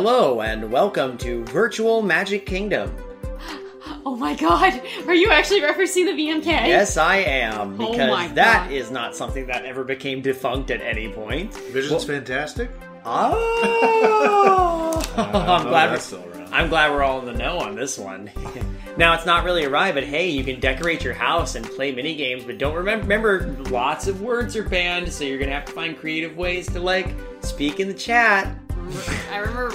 Hello and welcome to Virtual Magic Kingdom. Oh my god, are you actually referencing the VMK? Yes, I am, Oh because my that God. is not something that ever became defunct at any point. Vision's fantastic. Ah! Uh, oh, I'm Oh, glad. that's We're, still around. I'm glad we're all in the know on this one. now it's not really a ride, but hey, you can decorate your house and play mini games. But don't remember, remember, lots of words are banned, so you're gonna have to find creative ways to like speak in the chat.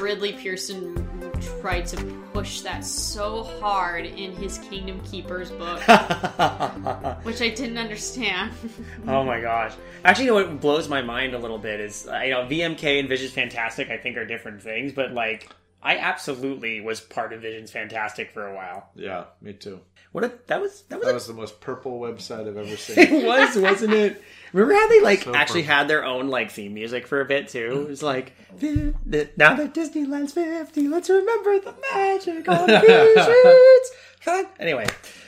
I remember Ridley Pearson tried to push that so hard in his Kingdom Keepers book, which I didn't understand. Oh my gosh! Actually, what blows my mind a little bit is uh, you know VMK and Vision's Fantastic. I think are different things, but like I absolutely was part of Vision's Fantastic for a while. Yeah, me too. What a, that was that was, That a- was the most purple website I've ever seen. it was wasn't it? Remember how they like So actually perfect. had their own like theme music for a bit too? It was like now that Disneyland's fifty, let's remember the magic on Visions. Fun. Anyway,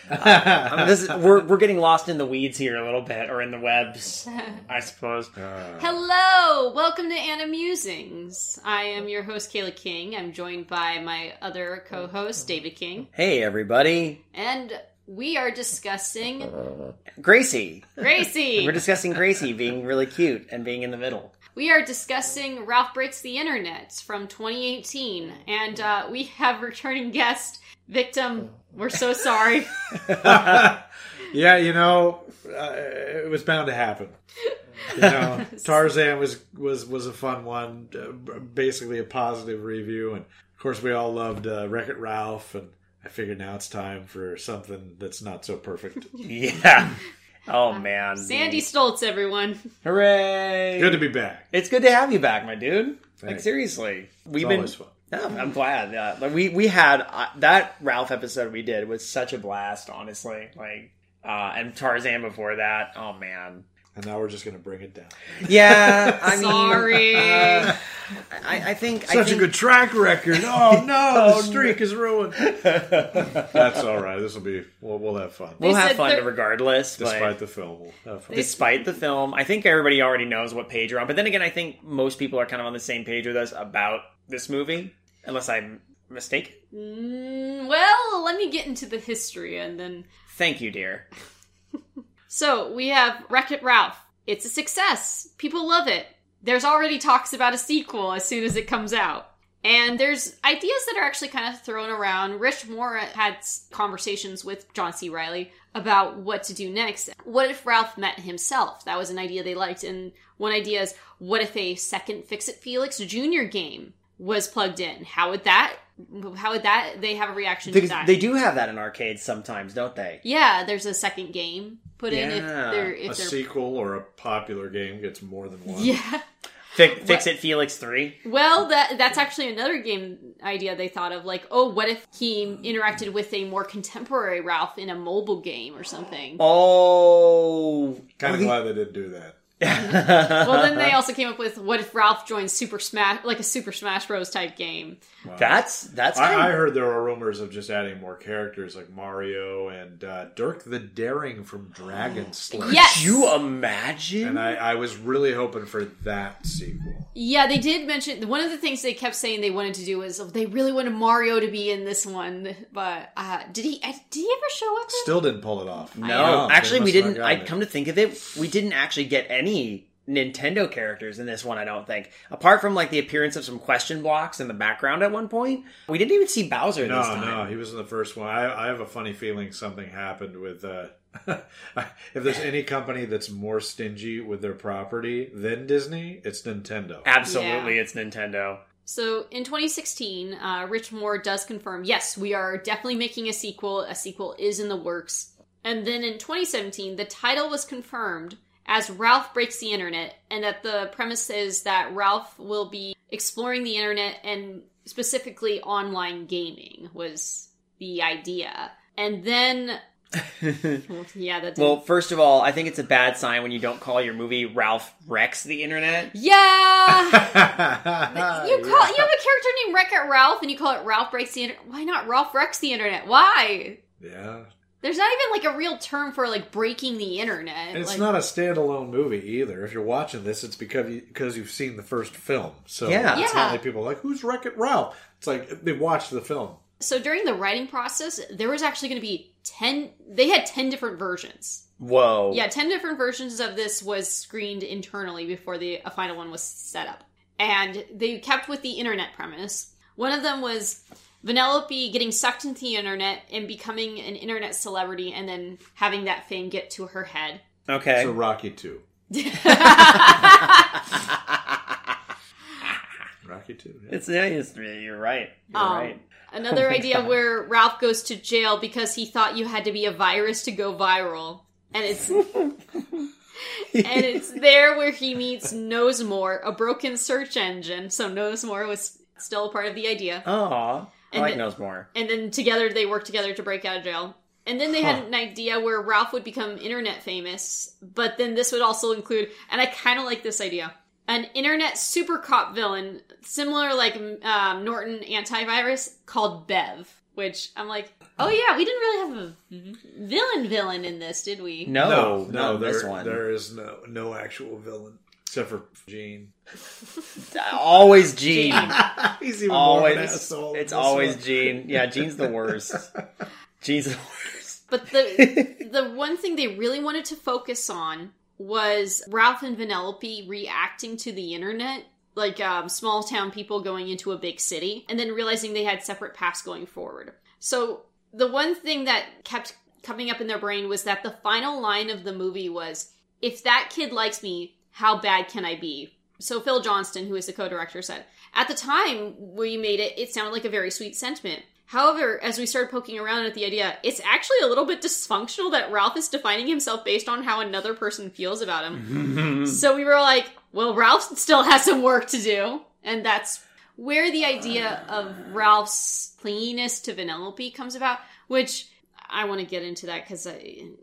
uh, this is, we're we're getting lost in the weeds here a little bit, or in the webs, I suppose. Uh, Hello, welcome to Anna Musings. I am your host Kayla King. I'm joined by my other co-host David King, Hey everybody, and we are discussing Gracie. Gracie. We're discussing Gracie being really cute and being in the middle. We are discussing Ralph Breaks the Internet from 2018, and uh, we have returning guest Victim. We're so sorry. yeah, you know, uh, it was bound to happen. You know, Tarzan was was was a fun one, uh, basically a positive review, and of course we all loved uh, Wreck It Ralph, and I figured now it's time for something that's not so perfect. Yeah. Oh man. Sandy Stoltz, everyone. Hooray! Good to be back. It's good to have you back, my dude. Like Thanks. seriously, we've It's been. always fun. No, I'm glad. Yeah, like, we we had uh, that Ralph episode we did was such a blast. Honestly, like, uh, and Tarzan before that. Oh man. And now we're just going to bring it down. Yeah, I mean, Sorry. uh, I, I think I Such a good track record. Oh no, Oh, the streak is ruined. That's all right. This will be. We'll, we'll have fun. We'll They have said fun thir- regardless. Despite but the film, we'll have fun. despite the film, I think everybody already knows what page you're on. But then again, I think most people are kind of on the same page with us about this movie, unless I'm mistaken. Mm, well, let me get into the history and then. Thank you, dear. So we have Wreck It Ralph. It's a success. People love it. There's already talks about a sequel as soon as it comes out. And there's ideas that are actually kind of thrown around. Rich Moore had conversations with John C. Reilly about what to do next. What if Ralph met himself? That was an idea they liked. And one idea is what if a second Fix It Felix Jr. game was plugged in? How would that? How would that? They have a reaction to They, that. they do have that in arcades sometimes, don't they? Yeah, there's a second game put in if they're a they're sequel or a popular game gets more than one. yeah. Fix, Fix It Felix 3. Well, that that's actually another game idea they thought of. Like, oh, what if he interacted with a more contemporary Ralph in a mobile game or something? Oh. Kind of glad they didn't do that. Well, then they also came up with what if Ralph joins Super Smash, like a Super Smash Bros. type game. That's that's kind I, I heard there were rumors of just adding more characters like Mario and uh, Dirk the Daring from Dragon Slayer. Yes. Could you imagine? And I, I was really hoping for that sequel. Yeah, they did mention one of the things they kept saying they wanted to do was oh, they really wanted Mario to be in this one. But uh, did he? Did he ever show up? Still didn't pull it off. no, Yeah, actually, we didn't. I come to think of it, we didn't actually get any Nintendo characters in this one. I don't think, apart from like the appearance of some question blocks in the background at one point. We didn't even see Bowser this time. no, he was in the first one. I, I have a funny feeling something happened with. Uh, if there's any company that's more stingy with their property than Disney, it's Nintendo. Absolutely, Yeah. it's Nintendo. So in 2016, uh, Rich Moore does confirm, yes, we are definitely making a sequel. A sequel is in the works. And then in 2017, the title was confirmed as Ralph Breaks the Internet, and that the premise is that Ralph will be exploring the internet and specifically online gaming was the idea. And then, well, yeah, that Well, first of all, I think it's a bad sign when you don't call your movie Ralph Wrecks the Internet. yeah. you You call you have a character named Wreck It Ralph, and you call it Ralph Breaks the Internet. Why not Ralph Wrecks the Internet? Why? Yeah. There's not even like a real term for like breaking the internet. It's like, not a standalone movie either. If you're watching this, it's because you, because you've seen the first film. So Yeah. it's Yeah. not like people are like who's Wreck It Ralph. It's like they watched the film. So during the writing process, there was actually going to be 10 they had 10 different versions. Whoa. Yeah, 10 different versions of this was screened internally before the a final one was set up. And they kept with the internet premise. One of them was Vanellope getting sucked into the internet and becoming an internet celebrity and then having that fame get to her head. Okay. So Rocky Two. Rocky Two. yeah. it's, yeah, it's you're right. You're Um, right. Another Oh idea God. where Ralph goes to jail because he thought you had to be a virus to go viral. And it's and it's there where he meets Knowsmore, a broken search engine. So Knowsmore was still a part of the idea. Aw. I And like the- Knowsmore. And then together they work together to break out of jail. And then they had an idea where Ralph would become internet famous, but then this would also include, and I kind of like this idea, an internet super cop villain, similar like um, Norton antivirus, called Bev. Which I'm like, oh yeah, we didn't really have a villain villain in this, did we? No, no, no, there, this one. there is no no actual villain except for Gene. Always Gene. He's even more of an asshole. It's always one. Gene. Yeah, Gene's the worst. Gene's the worst. But the the one thing they really wanted to focus on was Ralph and Vanellope reacting to the internet, like um, small town people going into a big city, and then realizing they had separate paths going forward. So the one thing that kept coming up in their brain was that the final line of the movie was, "If that kid likes me, how bad can I be?" So Phil Johnston, who is the co-director, said, "At the time we made it, it sounded like a very sweet sentiment." However, as we started poking around at the idea, it's actually a little bit dysfunctional that Ralph is defining himself based on how another person feels about him. so we were like, well, Ralph still has some work to do. And that's where the idea of Ralph's clinginess to Vanellope comes about, which I want to get into that because I.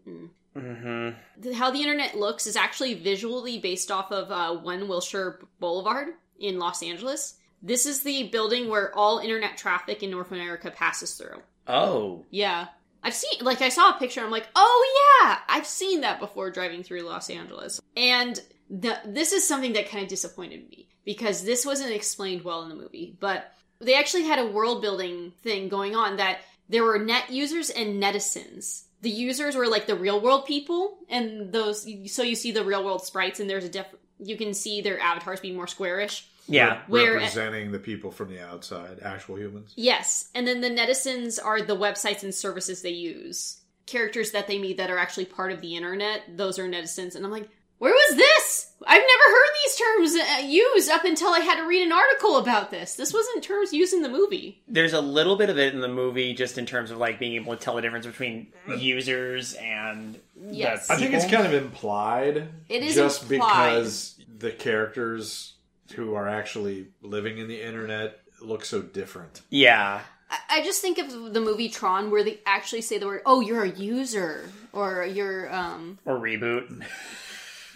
Mm, mm. hmm how the internet looks is actually visually based off of uh, One Wilshire Boulevard in Los Angeles. This is the building where all internet traffic in North America passes through. Oh. Yeah. I've seen, like, I saw a picture. I'm like, oh yeah, I've seen that before driving through Los Angeles. And the, this is something that kind of disappointed me because this wasn't explained well in the movie. But they actually had a world building thing going on that there were net users and netizens. The users were like the real world people, and those, so you see the real world sprites, and there's a diff, you can see their avatars being more squarish. Yeah. Where- representing the people from the outside, actual humans. Yes, and then the netizens are the websites and services they use. Characters that they meet that are actually part of the internet, those are netizens. And I'm like, where was this? I've never heard these terms uh, used up until I had to read an article about this. This wasn't terms used in the movie. There's a little bit of it in the movie, just in terms of like being able to tell the difference between users and Yes. I think it's kind of implied. It is just implied. because the characters who are actually living in the internet look so different. Yeah. I, I just think of the movie Tron where they actually say the word, oh, you're a user, or you're, um, Or reboot.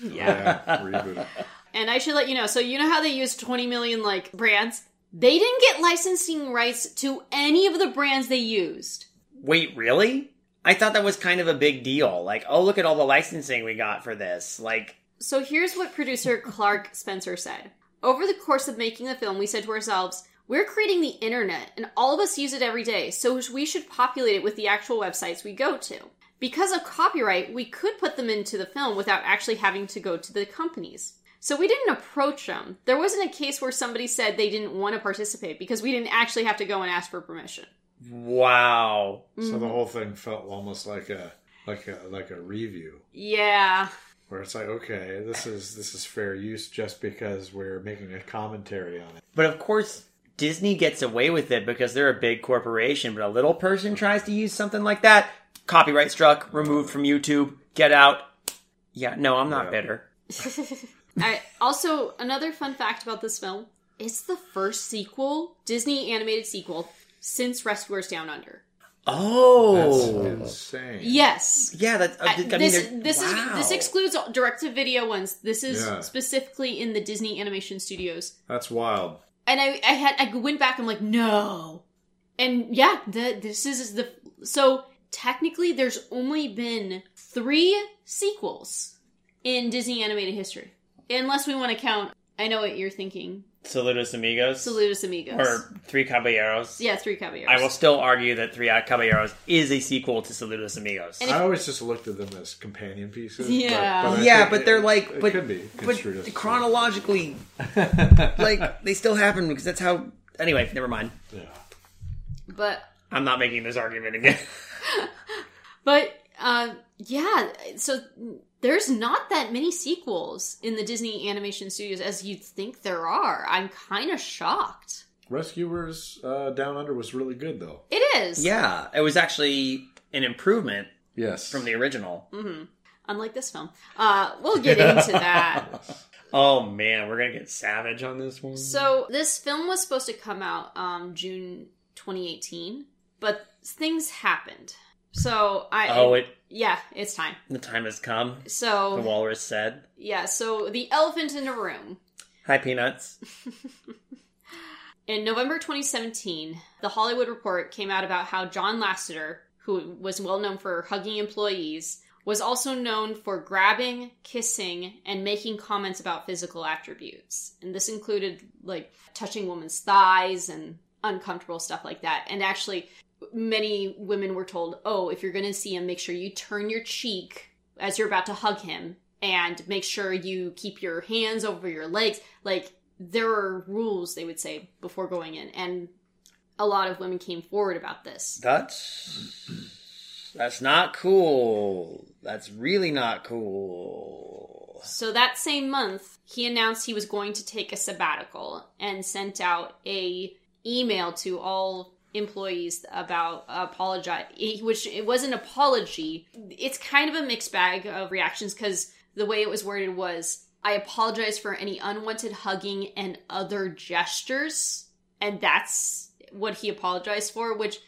Yeah. Yeah, reboot. And I should let you know. So you know how they use 20 million like brands? They didn't get licensing rights to any of the brands they used. Wait, really? I thought that was kind of a big deal. Like, oh, look at all the licensing we got for this. Like, So here's what producer Clark Spencer said. Over the course of making the film, we said to ourselves, we're creating the internet and all of us use it every day, so we should populate it with the actual websites we go to. Because of copyright, we could put them into the film without actually having to go to the companies. So we didn't approach them. There wasn't a case where somebody said they didn't want to participate because we didn't actually have to go and ask for permission. wow. So the mm-hmm. whole thing felt almost like a like a like a review Yeah. where it's like, okay, this is this is fair use just because we're making a commentary on it. But of course, Disney gets away with it because they're a big corporation, but a little person tries to use something like that. Copyright struck, removed from YouTube, get out. Yeah, no, I'm not Yeah. bitter. I, also, another fun fact about this film: it's the first sequel, Disney animated sequel, since Rescuers Down Under. Oh. That's Oh. insane. Yes. Yeah, that's. Uh, I, I- I mean, this they're- this wow. is this excludes direct to video ones. This is Yeah. specifically in the Disney Animation Studios. That's wild. And I I had I went back. I'm like no, and yeah, the this is the so technically there's only been three sequels in Disney animated history. Unless we want to count, I know what you're thinking. Saludos Amigos. Saludos Amigos. Or Three Caballeros. yeah, Three Caballeros. I will still argue that Three Caballeros is a sequel to Saludos Amigos. And I always just looked at them as companion pieces. Yeah. but, but yeah, but it- they're like, it but, could be construed but chronologically, like they still happen because that's how. Anyway, never mind. Yeah. but I'm not making this argument again. But uh, yeah, so there's not that many sequels in the Disney Animation Studios as you'd think there are. I'm kind of shocked. Rescuers uh, Down Under was really good though. It is. yeah, it was actually an improvement Yes. from the original. hmm Unlike this film. Uh, we'll get into that. Oh man, we're gonna get savage on this one. So this film was supposed to come out um, June 2018, but things happened. So I oh, it yeah, it's time. the time has come. So the walrus said, yeah, so the elephant in the room. "Hi, peanuts." In November 2017, the Hollywood Report came out about how John Lasseter, who was well known for hugging employees, was also known for grabbing, kissing, and making comments about physical attributes. And this included like touching women's thighs and uncomfortable stuff like that. And actually, many women were told, oh, if you're going to see him, make sure you turn your cheek as you're about to hug him and make sure you keep your hands over your legs. Like, there are rules, they would say, before going in. And a lot of women came forward about this. That's that's not cool. That's really not cool. So that same month, he announced he was going to take a sabbatical and sent out a email to all employees about apologize which it was an apology. It's kind of a mixed bag of reactions because the way it was worded was i apologize for any unwanted hugging and other gestures and that's what he apologized for which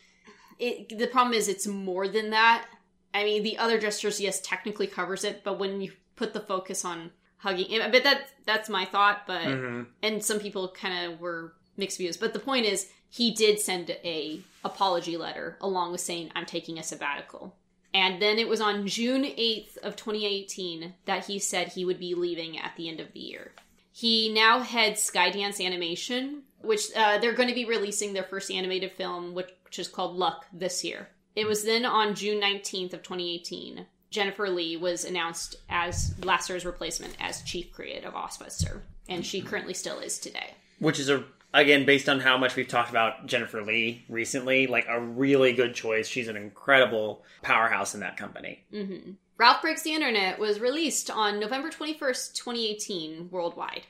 it, the problem is it's more than that. I mean the other gestures yes technically covers it but when you put the focus on hugging but that that's my thought but hmm and some people kind of were mixed views. But the point is he did send a apology letter along with saying i'm taking a sabbatical. And then it was on june 8th of 2018 that he said he would be leaving at the end of the year. He now heads skydance animation which uh, they're going to be releasing their first animated film which, which is called luck this year. It was then on june 19th of 2018 jennifer lee was announced as lasser's replacement as chief creative officer and she currently still is today. Which is a again based on how much we've talked about Jennifer Lee recently, like a really good choice. She's an incredible powerhouse in that company. hmm Ralph Breaks the Internet was released on November 21st, 2018, worldwide.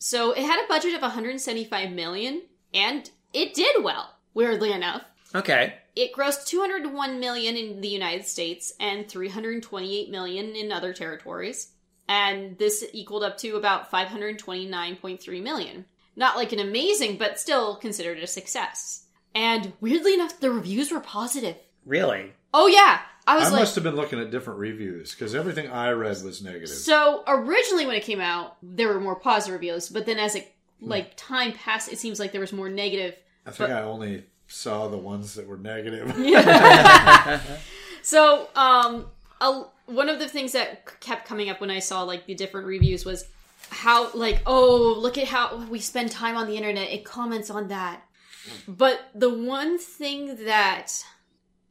So it had a budget of 175 million, and it did well, weirdly enough. Okay. It grossed 201 million in the United States and 328 million in other territories. And this equaled up to about 529.3 million. Not like an amazing, but still considered a success. And weirdly enough, the reviews were positive. Really? Oh yeah, I was I like, must have been looking at different reviews because everything I read was negative. So originally, when it came out, there were more positive reviews, but then as it like time passed, it seems like there was more negative. I think I only saw the ones that were negative. So, um, a, one of the things that kept coming up when I saw like the different reviews was how like oh look at how we spend time on the internet. It comments on that, but the one thing that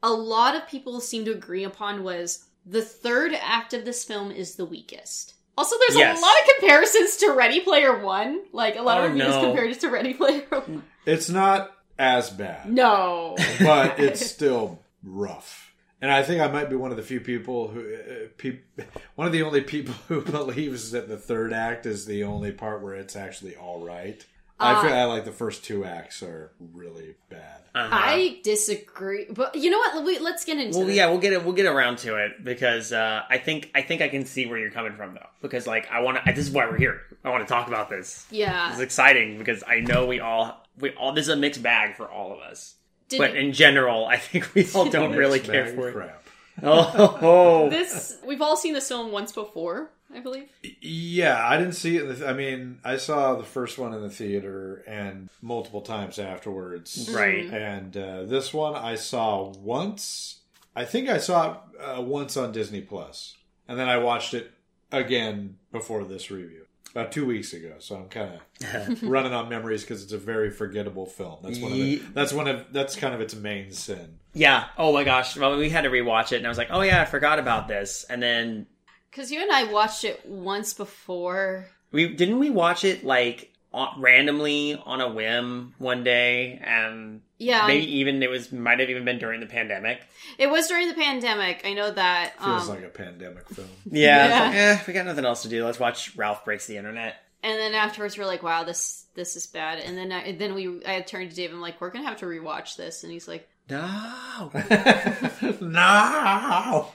a lot of people seem to agree upon was the third act of this film is the weakest. Also, there's Yes. a lot of comparisons to Ready Player One. Like a lot Oh, of reviews no. compared it to Ready Player One. it's not as bad, No. but it's still rough. And I think I might be one of the few people who, uh, peop, one of the only people who believes that the third act is the only part where it's actually all right. I feel Uh, I like the first two acts are really bad. Uh-huh. I disagree, but you know what? Wait, let's get into Well, this. yeah, we'll get it. We'll get around to it because uh, I think I think I can see where you're coming from though. Because like I want to. This is why we're here. I want to talk about this. Yeah. It's exciting because I know we all we all. This is a mixed bag for all of us. Did but in general, I think we all don't really Mixed care for of it. crap. Oh, oh. this we've all seen this film once before, I believe. Yeah, I didn't see it. In the th- I mean, I saw the first one in the theater and multiple times afterwards. right. And uh, this one I saw once, I think I saw it uh, once on Disney Plus, and then I watched it again before this review about two weeks ago. So I'm kind of running on memories because it's a very forgettable film. That's one of Ye- it. That's one of that's kind of its main sin. Yeah. Oh my gosh. Well, we had to rewatch it, and I was like, oh yeah, I forgot about this. And then Because you and I watched it once before. we didn't we watch it like randomly on a whim one day, and Yeah, maybe even it was might have even been during the pandemic. it was during the pandemic. I know that. Feels Um, like a pandemic film. Yeah. Yeah. like, eh, we got nothing else to do. Let's watch Ralph breaks the internet. and then afterwards, we're like, "Wow, this this is bad." And then I, then we I turned to Dave. I'm like, "We're gonna have to rewatch this," and he's like, No. no.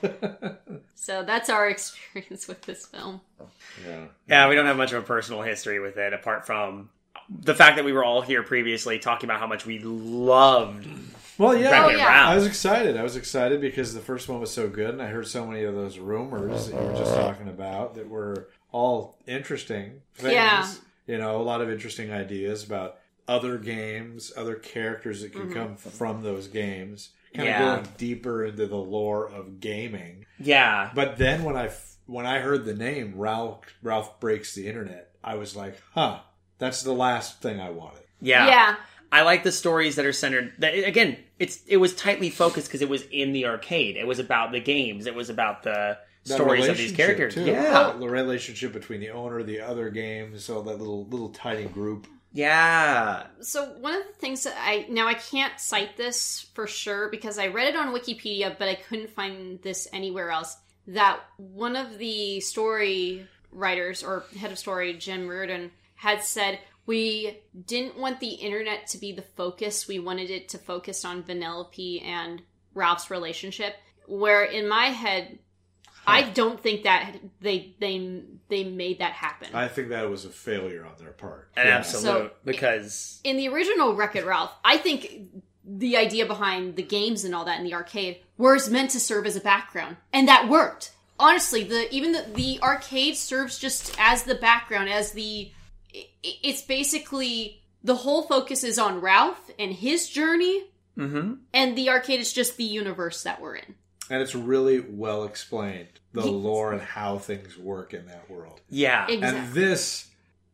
"So that's our experience with this film." yeah. Yeah, we don't have much of a personal history with it, apart from the fact that we were all here previously talking about how much we loved Well, yeah. Oh, yeah. I was excited. I was excited because the first one was so good, and I heard so many of those rumors that you were just talking about that were all interesting things. Yeah. You know, a lot of interesting ideas about other games, other characters that could Mm-hmm. come from those games, kind of Yeah. going deeper into the lore of gaming. Yeah. But then when I when I heard the name Ralph Ralph breaks the internet, I was like, huh, that's the last thing I wanted. Yeah. yeah. I like the stories that are centered. That again, it's it was tightly focused because it was in the arcade. It was about the games. It was about the That stories of these characters. too. Yeah, the relationship between the owner, the other games, so that little little tiny group. yeah, So one of the things that I now I can't cite this for sure because I read it on Wikipedia, but I couldn't find this anywhere else. That one of the story writers or head of story, Jim Reardon, had said we didn't want the internet to be the focus. We wanted it to focus on Vanellope and Ralph's relationship. Where in my head, I don't think that they they they made that happen. I think that was a failure on their part. an Yeah. absolute So- because in the original Wreck It Ralph, I think the idea behind the games and all that in the arcade was meant to serve as a background, and that worked. Honestly, the even the, the arcade serves just as the background, as the i- it's basically the whole focus is on Ralph and his journey, hmm and the arcade is just the universe that we're in. and it's really well explained the Yes. lore and how things work in that world. yeah, Exactly. And this,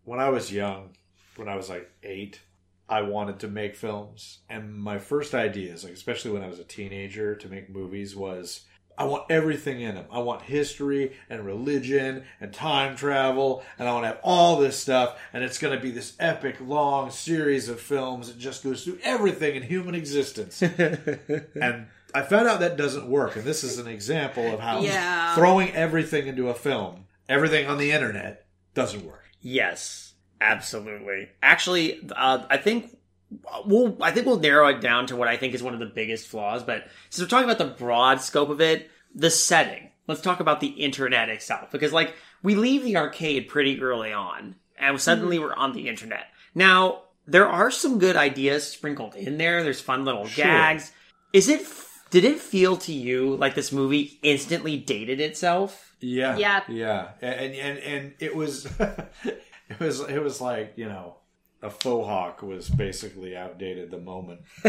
when I was young, when I was like eight, I wanted to make films, and my first ideas, like especially when I was a teenager, to make movies was. I want everything in them. I want history and religion and time travel, and I want to have all this stuff. And it's going to be this epic, long series of films that just goes through everything in human existence. and I found out that doesn't work. And this is an example of how Yeah. throwing everything into a film, everything on the internet, doesn't work. yes, absolutely. Actually, uh, I think we'll I think we'll narrow it down to what I think is one of the biggest flaws. But since we're talking about the broad scope of it, the setting. Let's talk about the internet itself because, like, we leave the arcade pretty early on, and suddenly mhm. we're on the internet. Now, there are some good ideas sprinkled in there. There's fun little Sure. gags. Is it? Did it feel to you like this movie instantly dated itself? Yeah, Yeah. yeah, and and and it was, it was it was like you know, a faux hawk was basically outdated the moment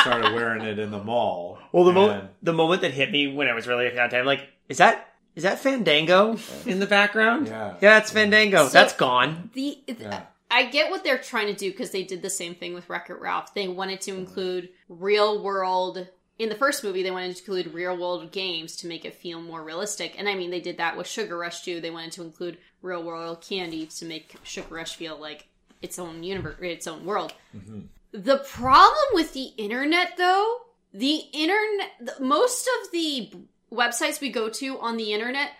started wearing it in the mall. Well, the moment the moment that hit me when I was really looking at time, like, is that is that Fandango in the background? Yeah. yeah, it's Fandango. So- That's gone. The Yeah. I get what they're trying to do because they did the same thing with Wreck It Ralph. They wanted to include real world. In the first movie, they wanted to include real world games to make it feel more realistic. And I mean, they did that with Sugar Rush too. They wanted to include real world candy to make Sugar Rush feel like its own universe, its own world. Mm-hmm. The problem with the internet, though, the internet, most of the websites we go to on the internet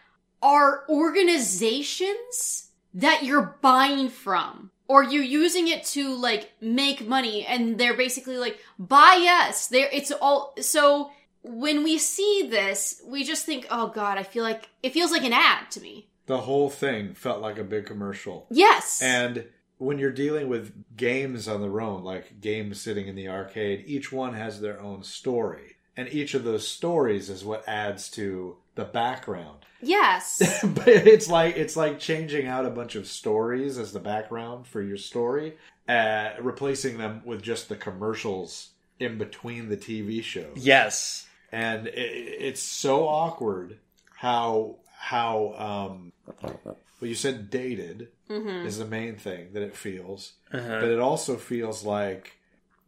are organizations that you're buying from. Or you're using it to like make money and they're basically like, buy us. There it's all so when we see this, we just think, oh god, I feel like it feels like an ad to me. the whole thing felt like a big commercial. Yes. And when you're dealing with games on their own, like games sitting in the arcade, each one has their own story. And each of those stories is what adds to the background. yes. but it's like it's like changing out a bunch of stories as the background for your story, uh, replacing them with just the commercials in between the TV shows. Yes. and it, it's so awkward how how um well you said dated Mm-hmm. is the main thing that it feels Uh-huh. but it also feels like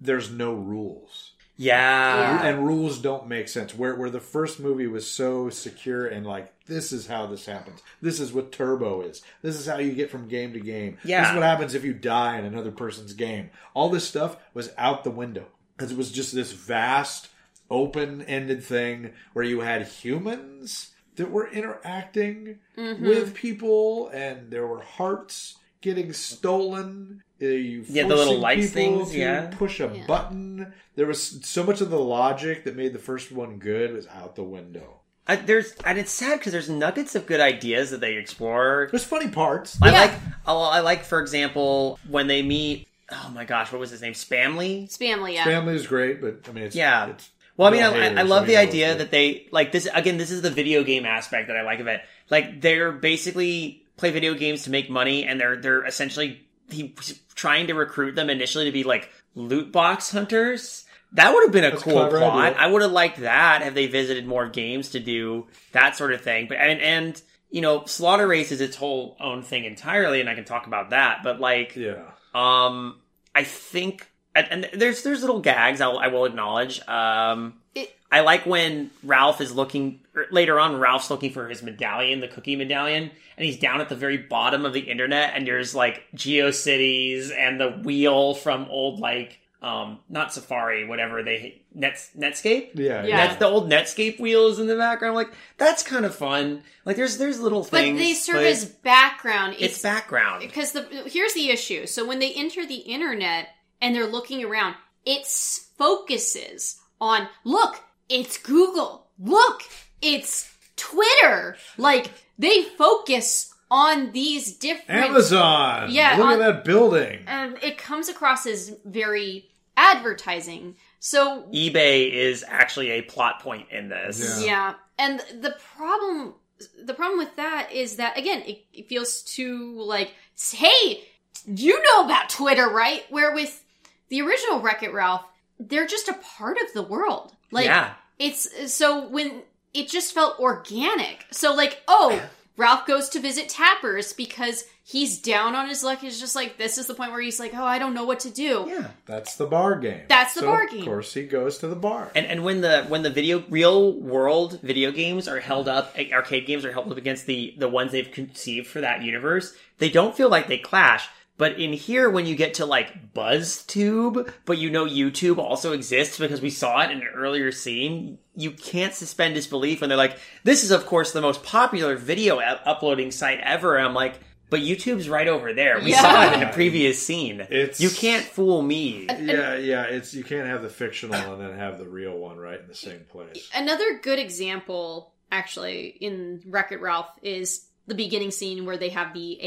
there's no rules Yeah. Yeah. and rules don't make sense where where the first movie was so secure and like this is how this happens this is what turbo is this is how you get from game to game Yeah. this is what happens if you die in another person's game all this stuff was out the window because it was just this vast open-ended thing where you had humans that were interacting Mm-hmm. with people and there were hearts getting stolen Uh, you Yeah, the little forcing lights people things, to yeah. push a Yeah. button there was so much of the logic that made the first one good was out the window I, there's and it's sad because there's nuggets of good ideas that they explore. there's funny parts I Yeah. like. Oh, I like, for example, when they meet. Oh my gosh, what was his name? Spamley. Spamly, yeah. family is great but i mean it's Yeah. it's Well, I mean, I, I love the idea that they like this. Again, this is the video game aspect that I like of it. Like they're basically play video games to make money, and they're they're essentially he's trying to recruit them initially to be like loot box hunters. That would have been a That's cool clever plot. idea. I would have liked that. Have they visited more games to do that sort of thing? But and and you know, Slaughter Race is its whole own thing entirely, and I can talk about that. But like, yeah um, I think, and, and there's there's little gags I'll, I will acknowledge. Um, It- I like when Ralph is looking later on. Ralph's looking for his medallion, the cookie medallion, and he's down at the very bottom of the internet, and there's like GeoCities and the wheel from old like um not Safari, whatever they Nets Netscape. yeah Yeah. That's the old Netscape wheels in the background. Like that's kind of fun. Like there's there's little things, But they serve but as background. it's background. because the here's the issue. So when they enter the internet and they're looking around, it focuses on look, it's Google. Look, it's Twitter. Like they focus on these different amazon Yeah, look on- at that building and it comes across as very advertising. So eBay is actually a plot point in this. Yeah. Yeah, and the problem the problem with that is that again, it, it feels too like, hey, you know about Twitter, right? Where with the original Wreck It Ralph, they're just a part of the world. Like yeah. it's so when it just felt organic. So like, oh, Ralph goes to visit Tappers because he's down on his luck. He's just like, this is the point where he's like, oh, I don't know what to do. Yeah. that's the bar game That's the So, bar game. of course he goes to the bar And and when the when the video real world video games are held up, arcade games are held up against the the ones they've conceived for that universe, they don't feel like they clash. But in here, when you get to like BuzzTube, but you know YouTube also exists because we saw it in an earlier scene, you can't suspend disbelief when they're like, "This is of course the most popular video u- uploading site ever." And I'm like, "But YouTube's right over there. We Yeah. saw it in a previous scene. It's- you can't fool me." yeah yeah it's you can't have the fictional and then have the real one right in the same place Another good example, actually, in Wreck It Ralph is the beginning scene where they have the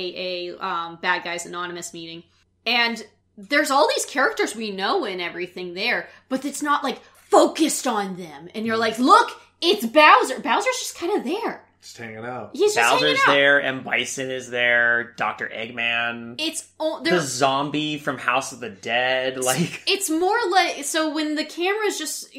AA um, Bad Guys Anonymous meeting. And there's all these characters we know and everything there, but it's not like focused on them. And you're like, look, it's Bowser. Bowser's just kind of there. just hanging out He's just Bowser's hanging out. there, M. Bison is there, Doctor Eggman, It's o- the zombie from House of the Dead. Like, It's more like so when the camera's just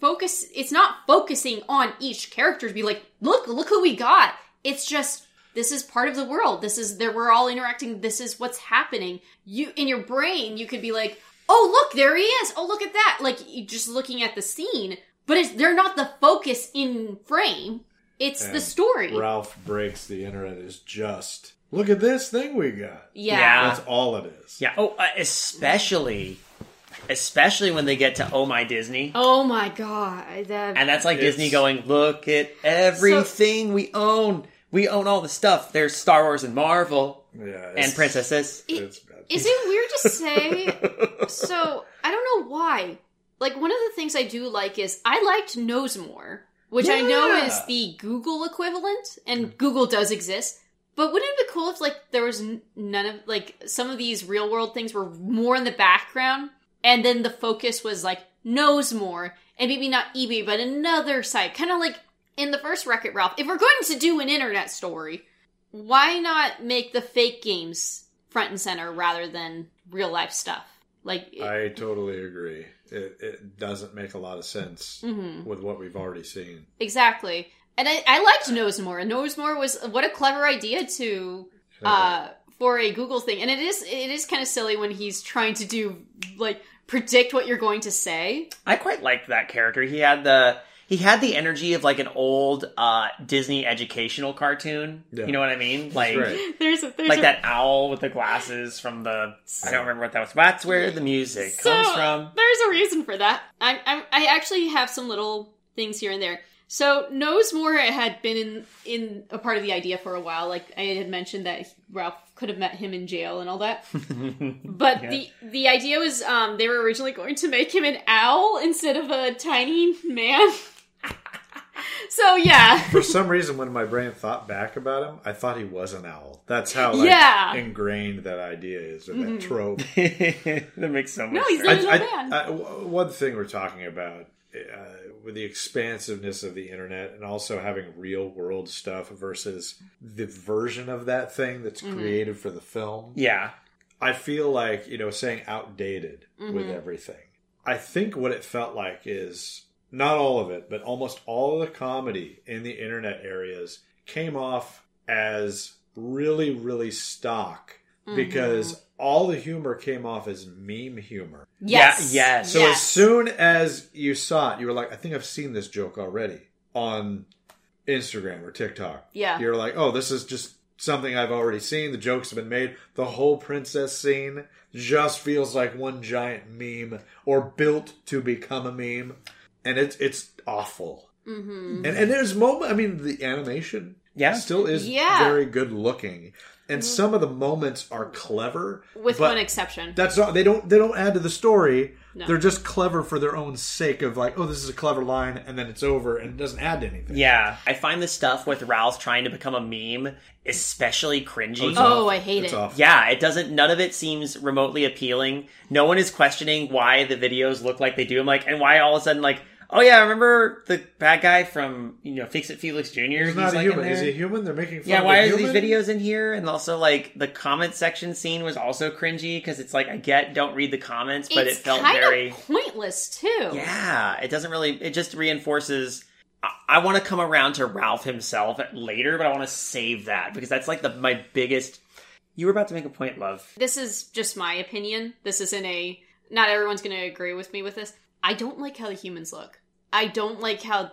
focus. It's not focusing on each character to be like, look, look who we got. It's just this is part of the world. This is there. We're all interacting. This is what's happening. You in your brain, you could be like, oh look, there he is. Oh look at that. Like just looking at the scene, but it's they're not the focus in frame. It's the story. Ralph breaks the internet is just look at this thing we got. Yeah. Yeah. That's all it is. yeah. Oh, uh, especially, especially when they get to Oh My Disney. Oh my god. That, And that's like It's- Disney going, look at everything we own. We own all the stuff. There's Star Wars and Marvel Yeah, and it's- princesses. It's bad. Is it weird to say? so I don't know why. Like one of the things I do like is I liked Knowsmore, which I know is the Google equivalent, and Google does exist. But wouldn't it be cool if like there was none of like some of these real world things were more in the background, and then the focus was like Knowsmore, and maybe not eBay, but another site, kind of like in the first Wreck It Ralph. If we're going to do an internet story, why not make the fake games front and center rather than real life stuff? Like, I totally agree. it, it doesn't make a lot of sense Mm-hmm. with what we've already seen. Exactly. And I, I liked Knowsmore. And Knowsmore was what a clever idea to uh for a Google thing. And it is it is kind of silly when he's trying to do like predict what you're going to say. I quite liked that character. He had the he had the energy of like an old uh, Disney educational cartoon. Yeah. You know what I mean? Like great. There's a, there's like a, that owl with the glasses from the I don't remember what that was. That's where the music comes from. There's a reason for that. I, I I actually have some little things here and there. So Knowsmore had been in in a part of the idea for a while. Like I had mentioned that Ralph could have met him in jail and all that. But Yeah. the the idea was um, they were originally going to make him an owl instead of a tiny man. so yeah, For some reason, when my brain thought back about him, I thought he was an owl. That's how like, Yeah. Mm-hmm. ingrained that idea is, or that trope. that makes so much No, he's sense. not- I, Little man. I, I, w- one thing we're talking about uh, with the expansiveness of the internet and also having real world stuff versus the version of that thing that's Mm-hmm. created for the film. Yeah. I feel like, you know, saying outdated with everything. I think what it felt like is not all of it, but almost all of the comedy in the internet areas came off as really, really stock mm-hmm. because all the humor came off as meme humor. yes, Yeah, yes. So yes. as soon as you saw it, you were like, I think I've seen this joke already on Instagram or TikTok. Yeah. You're like, oh, this is just something I've already seen. The jokes have been made. The whole princess scene just feels like one giant meme or built to become a meme. And it's it's awful. Mm-hmm. And and there's moment I mean the animation Yeah. still is Yeah. very good looking. And some of the moments are clever. with one exception. that's not they don't they don't add to the story. No. They're just clever for their own sake of like, oh, this is a clever line, and then it's over, and it doesn't add to anything. Yeah. I find the stuff with Ralph trying to become a meme especially cringy. it's Oh. I hate It's it. awful. Yeah, it doesn't. None of it seems remotely appealing. No one is questioning why the videos look like they do. I'm like, and why all of a sudden, like, oh yeah, I remember the bad guy from you know Fix It Felix Jr. He's not like, in human. Is there? he a human? They're making fun Yeah, of why are these videos in here? And also, like the comment section scene was also cringy because it's like I get don't read the comments, but it's it felt kind very of pointless too. yeah. It doesn't really. It just reinforces. I, I want to come around to Ralph himself later, but I want to save that because that's like the my biggest. You were about to make a point, love. This is just my opinion. This isn't a. Not everyone's going to agree with me with this. I don't like how the humans look. I don't like how,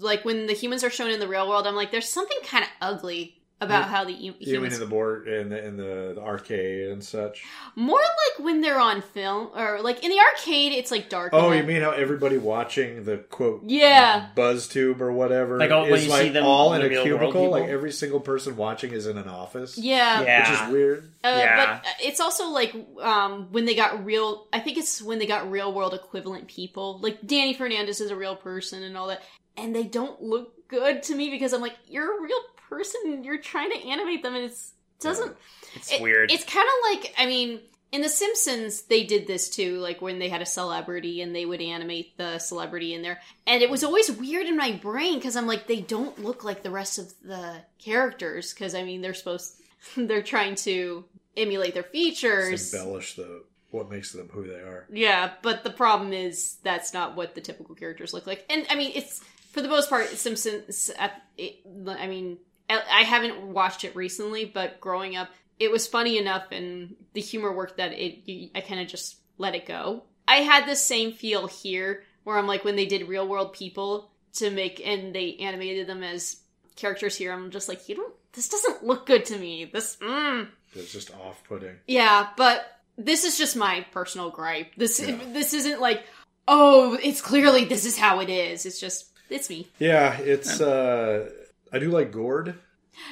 like when the humans are shown in the real world. I'm like, there's something kind of ugly about You- how the hu- You mean in the board and the in the, the arcade and such? More like when they're on film, or like in the arcade, it's like dark. Oh, you mean how everybody watching the quote Yeah. buzz tube or whatever Like, oh, when is you like see them all in in a the real world cubicle? Like every single person watching is in an office. Yeah. Yeah. which is weird. Uh, Yeah. But it's also like um, when they got real. I think it's when they got real world equivalent people. Like Dani Fernandez is a real person and all that, and they don't look good to me because I'm like, you're a real person. You're trying to animate them, and it's doesn't. It's it- weird. It's kind of like I mean. In The Simpsons, they did this too, like when they had a celebrity and they would animate the celebrity in there. And it was always weird in my brain because I'm like, they don't look like the rest of the characters because I mean, they're supposed, they're trying to emulate their features. embellish the what makes them who they are. Yeah, but the problem is that's not what the typical characters look like. And I mean, it's for the most part, Simpsons. At, it, I mean, I I haven't watched it recently, but growing up, it was funny enough, and the humor worked that it. I kind of just let it go. I had the same feel here, where I'm like when they did real world people to make, and they animated them as characters here. I'm just like, you don't. This doesn't look good to me. This. Mm. It's just off putting. Yeah, but this is just my personal gripe. This Yeah. this isn't like, oh, it's clearly this is how it is. It's just it's me. Yeah, it's uh I do like Gord.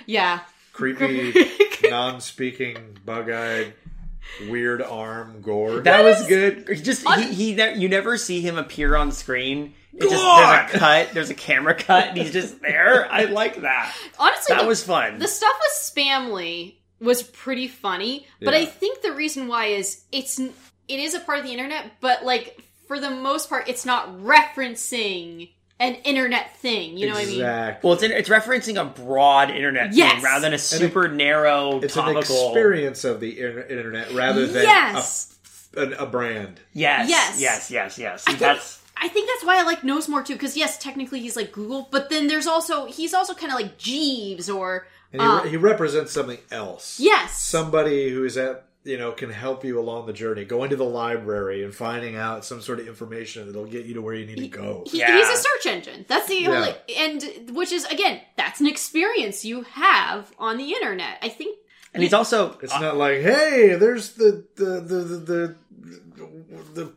Yeah. Creepy, non-speaking, bug-eyed, weird arm Gord. that was good. Just he, he ne- you never see him appear on screen. It just God! there's a cut, there's a camera cut, and he's just there. I like that. Honestly, That the, was fun. the stuff with Spamley was pretty funny, but Yeah. I think the reason why is it's it is a part of the internet, but like for the most part, it's not referencing an internet thing. You know what I mean? exactly. Well, it's in, it's referencing a broad internet Yes. thing rather than a super narrow It's an experience of the internet rather than Yes. a an, a brand. Yes, Yes. yes, yes, yes. I think, That's I think that's why I like Knowsmore too. Because yes, technically he's like Google, but then there's also he's also kind of like Jeeves or And he, Uh, he represents something else. yes, Somebody who is at you know can help you along the journey, going to the library and finding out some sort of information that'll get you to where you need to go. He, Yeah. He's a search engine. That's the Yeah. only, and which is again, that's an experience you have on the internet. I think. and he's also It's not like, hey, there's the the the the the, the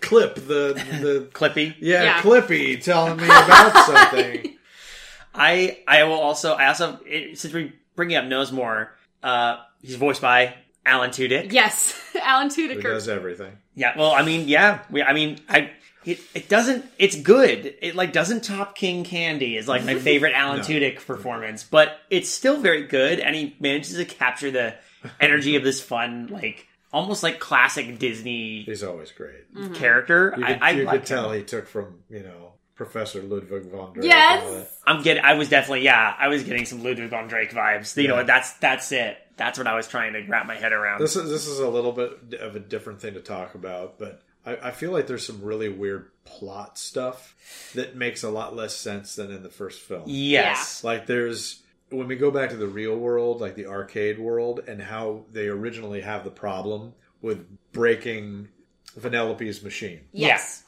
clip, the the Clippy. yeah, Yeah. Clippy telling me about something. I I will also I also it, since we bringing up Knowsmore. Uh, he's voiced by Alan Tudyk. Yes, Alan Who Tudyk. does everything? Yeah, well, I mean, yeah, we, I mean, I it, it doesn't. It's good. It like doesn't top King Candy is like my favorite Alan No. Tudyk performance, but it's still very good, and he manages to capture the energy of this fun, like almost like classic Disney He's always great. Mm-hmm. character. You I, could, I you like could tell him. he took from you know Professor Ludwig von Drake. Yes. I'm getting. I was definitely yeah. I was getting some Ludwig von Drake vibes. You Yeah. know, that's that's it. That's what I was trying to wrap my head around. This is this is a little bit of a different thing to talk about, but I, I feel like there's some really weird plot stuff that makes a lot less sense than in the first film. yes. Like there's when we go back to the real world, like the arcade world, and how they originally have the problem with breaking Vanellope's machine. Yes.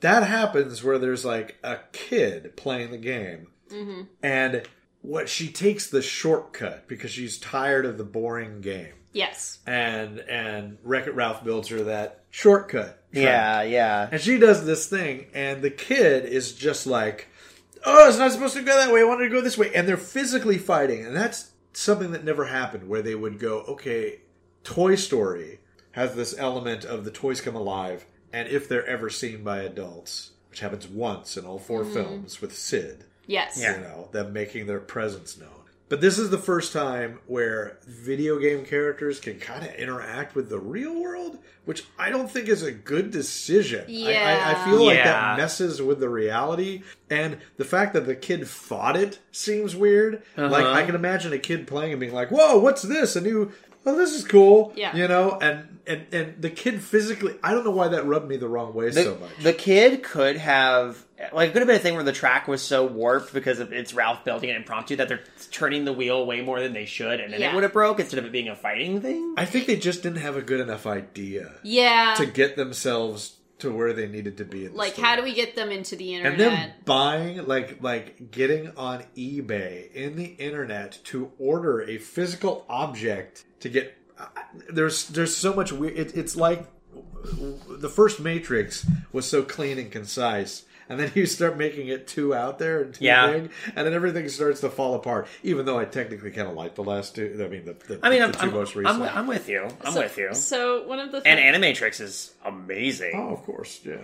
That happens where there's like a kid playing the game, mm-hmm. and what she takes the shortcut because she's tired of the boring game Yes. and and Wreck It Ralph builds her that shortcut. track. Yeah. Yeah. And she does this thing, and the kid is just like, "Oh, it's not supposed to go that way. I wanted to go this way." And they're physically fighting, and that's something that never happened. Where they would go, "Okay, Toy Story has this element of the toys come alive, and if they're ever seen by adults, which happens once in all 4 mm-hmm. films with Sid, Yes. Yeah. you know, them making their presence known. But this is the first time where video game characters can kind of interact with the real world, which I don't think is a good decision. I- I, I, Yeah. feel like that messes with the reality. And the fact that the kid fought it seems weird. Like, Uh-huh. I can imagine a kid playing and being like, whoa, what's this? A new. Oh, this is cool. Yeah. You know, and, and and the kid physically, I don't know why that rubbed me the wrong way the, so much. the kid could have like it could have been a thing where the track was so warped because of, it's Ralph building it impromptu that they're turning the wheel way more than they should, and then Yeah. it would have broke instead of it being a fighting thing. I think they just didn't have a good enough idea Yeah. to get themselves to where they needed to be. In the like, story. how do we get them into the internet? and then buying like like getting on eBay in the internet to order a physical object to get I- there's there's so much weird. It, it's like the first Matrix was so clean and concise. And then you start making it too out there and too Yeah. big, and then everything starts to fall apart. Even though I technically kind of like the last two. I mean, the, the, I mean, the I'm, 2 I'm, most I'm, recent. I'm with you. I'm so, with you. So one of the And Animatrix is amazing. oh, of course, yeah.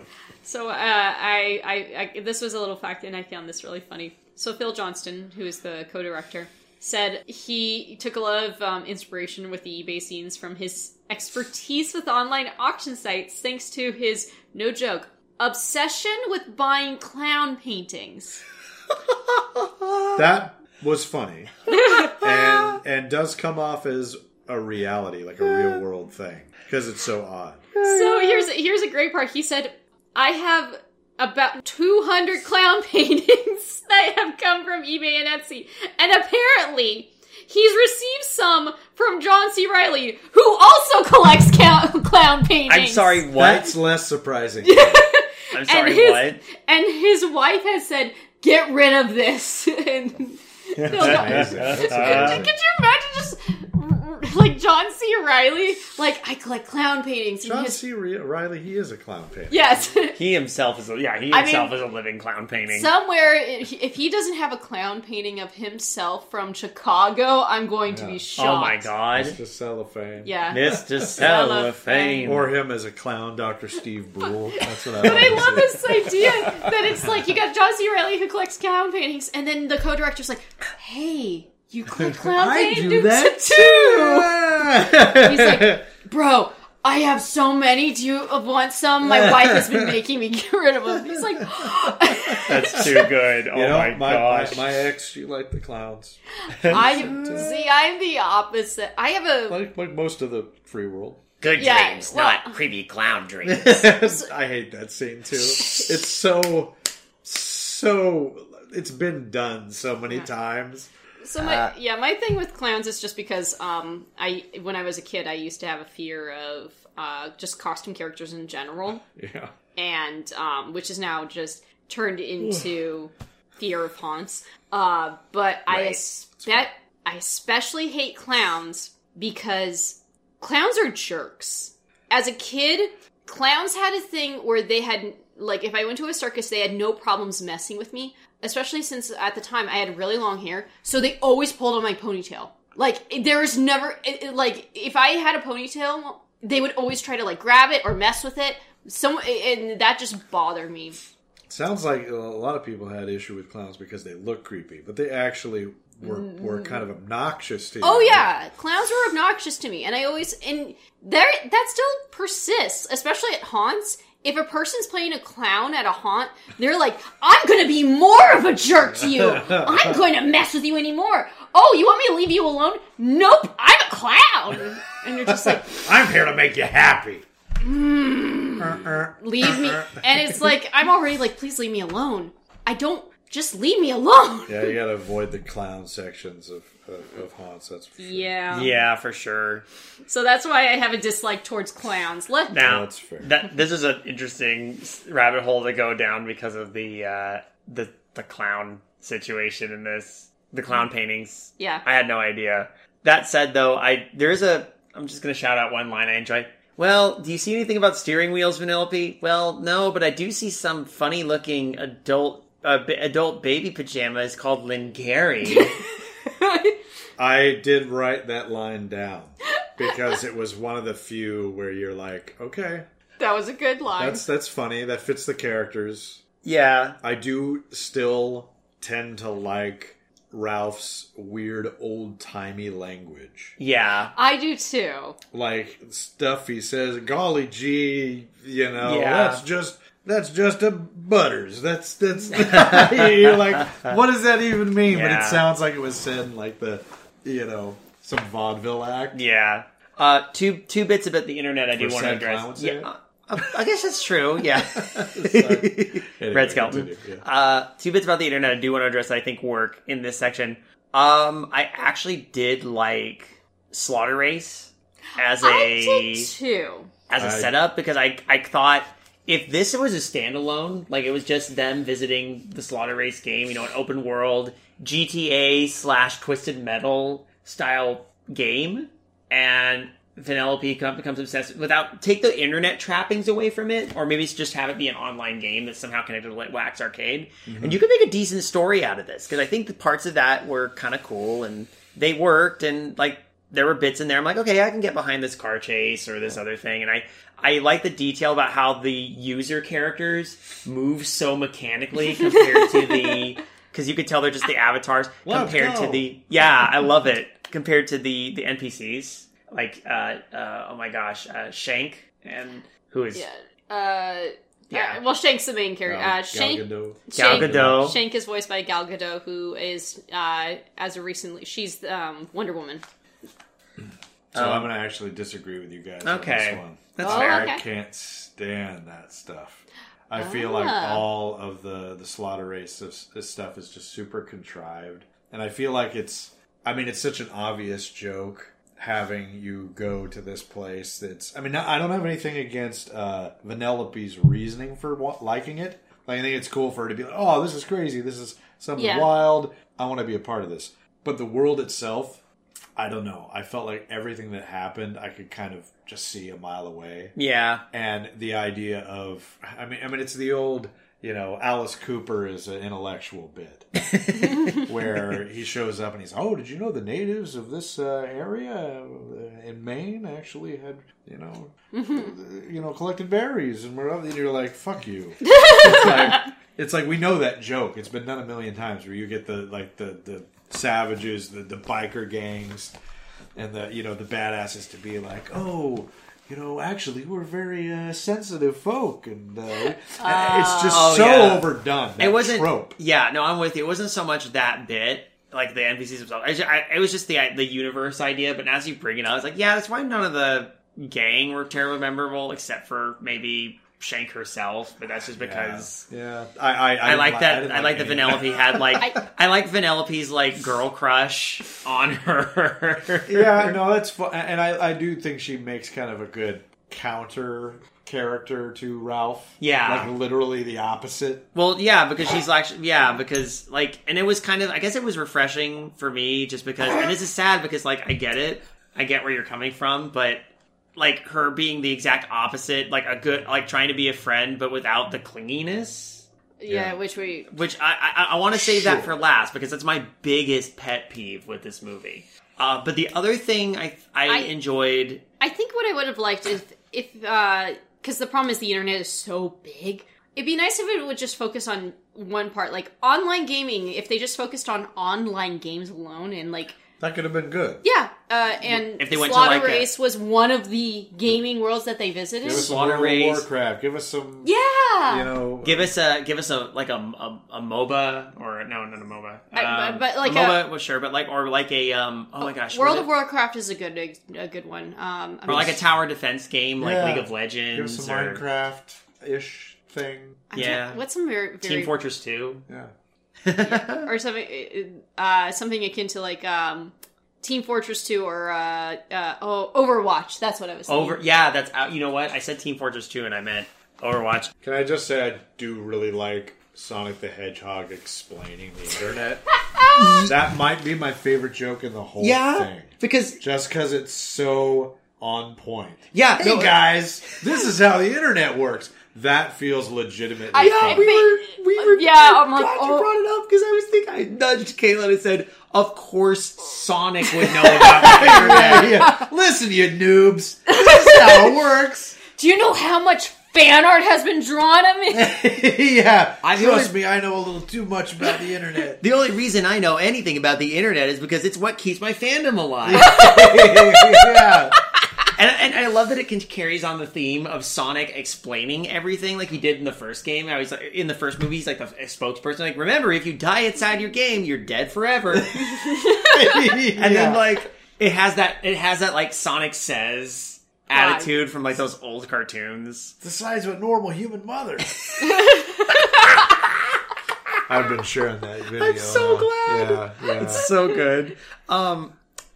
So uh, I, I, I, this was a little fact, and I found this really funny. So Phil Johnston, who is the co-director, said he took a lot of um, inspiration with the eBay scenes from his expertise with online auction sites, thanks to his no joke obsession with buying clown paintings. That was funny, and and does come off as a reality, like a real world thing, because it's so odd. So here's here's a great part. He said, "I have." About 200 clown paintings that have come from eBay and Etsy. And apparently, he's received some from John C. Reilly, who also collects clown, clown paintings. I'm sorry, what? That's less surprising. I'm sorry, his, what? And his wife has said, "Get rid of this." and That's Phil Jo- could, could you imagine just like John C. Reilly? Like I collect clown paintings. John his- C. Ri- Reilly, he is a clown painter. Yes. He himself is, a, yeah, he I himself mean, is a living clown painting. Somewhere, if he doesn't have a clown painting of himself from Chicago, I'm going to be Yeah. shocked. oh my god, Mr. Cellophane. Yeah. Mr. Cellophane. Cellophane. Or him as a clown, Dr. Steve Brule. That's what I But I love this idea that it's like you got John C. Reilly who collects clown paintings, and then the co-director's like, "Hey, you collect clown I paintings do that too." too. He's like, "Bro, I have so many. Do you want some? My wife has been making me get rid of them." He's like, That's too good. Oh you know, my, my, my, gosh. my ex, she liked the clowns. "I see. I'm the opposite. I have a Like, like most of the free world. Good Yeah, dreams, well- not creepy clown dreams. I hate that scene too. It's so so it's been done so many times. So my Uh, yeah, my thing with clowns is just because um I when I was a kid I used to have a fear of uh just costume characters in general Yeah. and um which is now just turned into fear of haunts. Uh but I Right. espe- I especially hate clowns because clowns are jerks. As a kid, clowns had a thing where they had like if I went to a circus, they had no problems messing with me, especially since at the time I had really long hair, so they always pulled on my ponytail. Like there was never it, it- like if I had a ponytail, they would always try to like grab it or mess with it. Some and that just bothered me. Sounds like a lot of people had issue with clowns because they look creepy, but they actually were were kind of obnoxious to you. Oh yeah, clowns were obnoxious to me, and I always and there that still persists, especially at haunts. If a person's playing a clown at a haunt, they're like, "I'm to be more of a jerk to you. I'm going to mess with you anymore." Oh, you want me to leave you alone? Nope, I'm a clown. And you're just like, I'm here to make you happy. Hmm, uh, uh, "Leave me." Uh, and it's like, I'm already like, "Please leave me alone." I don't just leave me alone. Yeah, you gotta avoid the clown sections of, of, of haunts. That's for sure. Yeah. yeah, for sure. So that's why I have a dislike towards clowns. Let Now, That's fair. that this is an interesting rabbit hole to go down because of the uh, the the clown situation in this, the clown paintings. Yeah. I had no idea. That said, though, I there is a. I'm just gonna shout out one line I enjoy. Well, do you see anything about steering wheels, Vanellope? Well, no, but I do see some funny-looking adult uh, b- adult baby pajamas called Lingari. I did write that line down because it was one of the few where you're like, okay, that was a good line. that's that's funny. That fits the characters. yeah, I do still tend to like Ralph's weird old timey language. yeah, I do too. Like stuff he says, golly gee, you know, Yeah. that's just that's just a butters. That's that's you're like, what does that even mean? But it sounds like it was said in like the you know, some vaudeville act. yeah. Uh, two two bits about the internet I do want to address. clowns, yeah? Yeah, uh, I guess that's true. Yeah. Anyway, Red Skelton. yeah. Uh, two bits about the internet I do want to address that I think work in this section. Um, I actually did like Slaughter Race as a I did too. as a I- setup because I I thought if this was a standalone, like it was just them visiting the Slaughter Race game, you know, an open world GTA slash Twisted Metal style game, and Vanellope come- becomes obsessed without take the internet trappings away from it, or maybe just have it be an online game that's somehow connected to like Wax Arcade, and mm-hmm. you could make a decent story out of this because I think the parts of that were kind of cool and they worked, and like there were bits in there. I'm like, okay, I can get behind this car chase or this other thing, and I I like the detail about how the user characters move so mechanically compared to the because you could tell they're just the avatars Let's compared to the yeah, I love it compared to the the NPCs like uh, uh oh my gosh, uh, Shank and who is Yeah. Uh, Yeah. uh, well, Shank's the main character. Gal- uh, Shank. Gal Gadot. Gal Shank, Gadot. Shank is voiced by Gal Gadot, who is uh, as of recently she's um, Wonder Woman. So Um, I'm gonna actually disagree with you guys. on Okay. this one. That's Oh, fair. okay. I can't stand that stuff. I feel like Ah. all of the the slaughter race of this stuff is just super contrived, and I feel like it's. I mean, it's such an obvious joke having you go to this place. That's. I mean, I don't have anything against uh, Vanellope's reasoning for wa- liking it. Like, I think it's cool for her to be like, "Oh, this is crazy. This is something Yeah. wild. I want to be a part of this." But the world itself, I don't know. I felt like everything that happened, I could kind of just see a mile away. Yeah. and the idea of I mean I mean it's the old you know Alice Cooper is an intellectual bit. Where he shows up and he's oh did you know the natives of this uh, area uh, in Maine actually had you know you know collected berries and we're and you're like fuck you. It's like it's like we know that joke. It's been done a million times where you get the like the the savages the the biker gangs and the you know the badasses to be like, oh, you know, actually we're very uh, sensitive folk, and uh, it's just Oh, so yeah. overdone. It wasn't trope. yeah no i'm with you it wasn't so much that bit like the npcs themselves I, I, it was just the the universe idea but as you bring it up it's like yeah that's why none of the gang were terribly memorable, except for maybe Shank herself. But that's just because. Yeah, I I, I, like that. didn't I like that any of Vanellope had like I- I, like Vanellope's like girl crush on her. yeah, no, that's fun, and I I do think she makes kind of a good counter character to Ralph. Yeah. like literally the opposite. Well, yeah, because she's actually yeah, because like, and it was kind of I guess it was refreshing for me just because, and this is sad because like I get it, I get where you're coming from, but like her being the exact opposite, like a good like trying to be a friend but without the clinginess. Yeah, Yeah. which we Which I I, I want to save that for last because that's my biggest pet peeve with this movie. Uh, but the other thing I I, I- enjoyed I think what I would have liked is if because the problem is the internet is so big. It'd be nice if it would just focus on one part, like online gaming. If they just focused on online games alone, and like That could have been good. yeah, uh, and If they went to, Slaughter like, a- Race was one of the gaming worlds that they visited. Give us some Slaughter World Race. Warcraft. Give us some. yeah, You know, Give us a give us a like a, a, a MOBA or no not a MOBA I- Um, but like a MOBA well sure but like or like a um oh my gosh World of it? Warcraft is a good a good one. Um, I or mean, like a tower defense game like Yeah. League of Legends, give us Legends some or Minecraft ish thing. I yeah. what's some very, very Team Fortress Two Yeah. Or something uh something akin to like um Team Fortress 2 or uh, uh oh Overwatch. That's what I was thinking. over yeah that's out you know what I said Team Fortress Two and I meant Overwatch Can I just say I do really like Sonic the Hedgehog explaining the internet? that might be my favorite joke in the whole thing. because Just because it's so on point. yeah Hey no, guys, this is how the internet works. That feels legitimate. I- fun. I- we were we were Yeah, I'm like, glad oh. you brought oh. it up because I was thinking I nudged Kayla and said of course Sonic would know about the internet yeah, yeah. Listen, you noobs. This is how it works. Do you know how much fan art has been drawn of me? yeah. I've Trust heard- me, I know a little too much about the internet. The only reason I know anything about the internet is because it's what keeps my fandom alive. yeah. And, and I love that it can, carries on the theme of Sonic explaining everything like he did in the first game. How he's like, in the first movie, he's like the spokesperson. Like, remember, if you die inside your game, you're dead forever. and then like it has that it has that like Sonic says attitude from like those old cartoons. The size of a normal human mother. I've been sharing that video. I'm so glad. Yeah, yeah. It's so good. Um,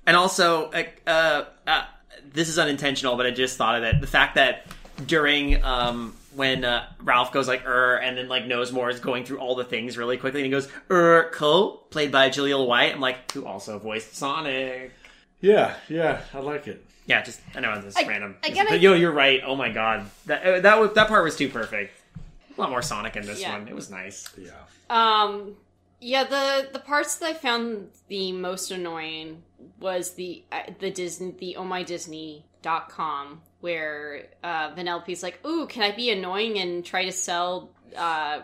and also, uh, uh, this is unintentional, but I just thought of it. The fact that during um, when uh, Ralph goes like "er," and then like Knowsmore is going through all the things really quickly, and he goes "er," co played by Jaleel White. I'm like, who also voiced Sonic. yeah, yeah. I like it. Yeah, just I know this is I- random, again, but I- yo, you're right. Oh my god, that uh, that that part was too perfect. A lot more Sonic in this Yeah. one. It was nice. Yeah. Um, yeah, the the parts that I found the most annoying was the uh, the Disney the oh my Disney dot com where uh, Vanellope's like, "Ooh, can I be annoying and try to sell uh,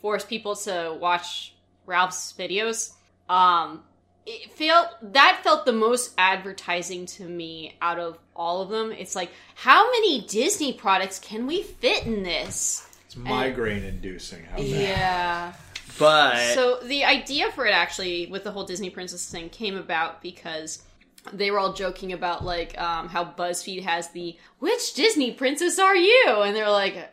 force people to watch Ralph's videos?" Um, it felt that felt the most advertising to me out of all of them. It's like, how many Disney products can we fit in this? It's migraine inducing. How bad. Yeah. But So the idea for it actually, with the whole Disney Princess thing, came about because they were all joking about like um, how BuzzFeed has the "Which Disney princess are you?" and they're like,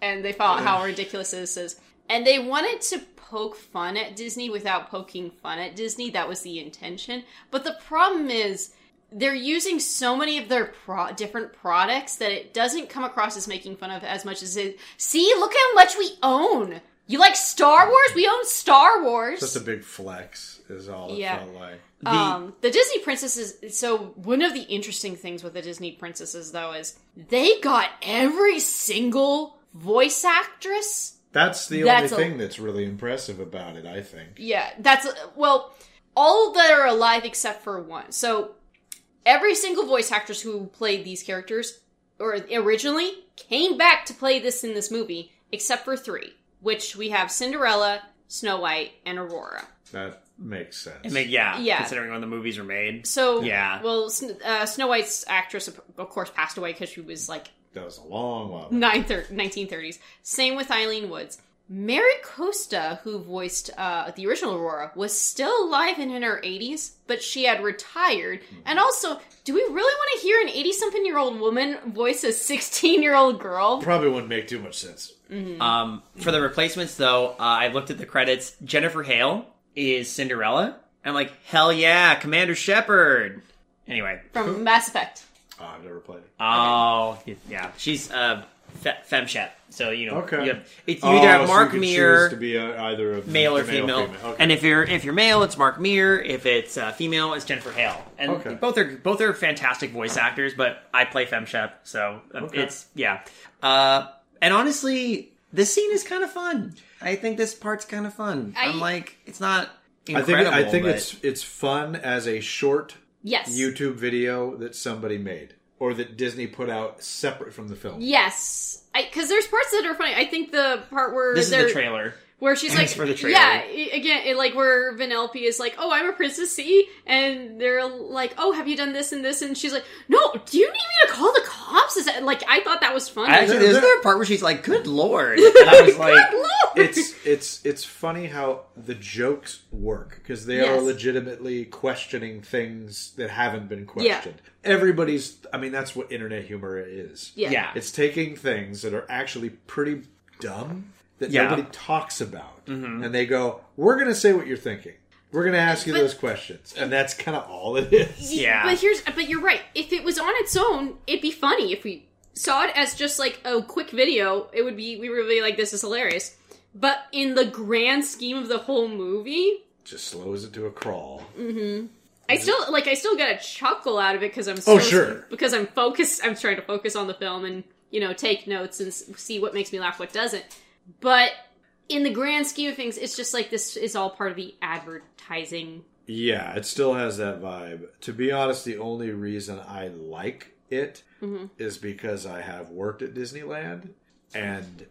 and they thought how ridiculous this is, and they wanted to poke fun at Disney without poking fun at Disney. That was the intention, but the problem is. They're using so many of their pro- different products that it doesn't come across as making fun of as much as it. See, look how much we own. You like Star Wars? We own Star Wars. Just a big flex is all it Yeah. felt like. the, um, the Disney princesses. So one of the interesting things with the Disney princesses, though, is they got every single voice actress. That's the That's a- only thing that's really impressive about it, I think. Yeah, that's well, all that are alive except for one. So every single voice actress who played these characters, or originally, came back to play this in this movie, except for three, which we have Cinderella, Snow White, and Aurora. That makes sense. I mean, yeah, Yeah. considering when the movies were made. So Yeah. well, uh, Snow White's actress, of of course, passed away because she was like that was a long while. nine 1930s. Same with Ilene Woods. Mary Costa, who voiced uh, the original Aurora, was still alive and in her 80s, but she had retired. And also, do we really want to hear an 80 something year old woman voice a 16 year old girl? Probably wouldn't make too much sense. Um, for the replacements, though, uh, I looked at the credits. Jennifer Hale is Cinderella. I'm like, hell yeah, Commander Shepard. Anyway, From Mass Effect. Oh, I've never played it. oh yeah, she's uh, fe- femshep. So you know, Okay. you, have, it's, you either Oh, have so Mark Meer, to be a, either a male or the female, Okay. and if you're if you're male, it's Mark Meer. If it's uh, female, it's Jennifer Hale. And Okay. both are both are fantastic voice actors. But I play femshep, so uh, Okay. it's yeah. Uh, and honestly, this scene is kind of fun. I think this part's kind of fun. I, I- am like, it's not I think. I think but- it's it's fun as a short Yes. YouTube video that somebody made or that Disney put out separate from the film. Yes. Because there's parts that are funny. I think the part where this is the trailer. Where she's like, Thanks for the trailer. yeah, again, it, like where Vanellope is like, oh, I'm a princess C, and they're like, oh, have you done this and this? And she's like, no, do you need me to call the cops? Is that like I thought that was funny. I actually, There- there's there- there a part where she's like, "Good lord," and I was like, Good lord! It's it's it's funny how the jokes work because they are legitimately questioning things that haven't been questioned. Everybody's I mean that's what internet humor is. yeah. "Yeah, It's taking things that are actually pretty dumb that Yeah. nobody talks about, and they go, "We're going to say what you're thinking. We're going to ask you But- those questions," and that's kind of all it is. Yeah. But here's, but you're right. If it was on its own, it'd be funny. If we saw it as just like a quick video, it would be. We would be like, this is hilarious. But in the grand scheme of the whole movie, Just slows it to a crawl. Mm-hmm. I still like I still get a chuckle out of it because I'm so, Oh, sure. because I'm focused. I'm trying to focus on the film and you know take notes and see what makes me laugh, what doesn't. But in the grand scheme of things, it's just like this is all part of the advertising. Yeah, it still has that vibe. To be honest, the only reason I like it mm-hmm. is because I have worked at Disneyland and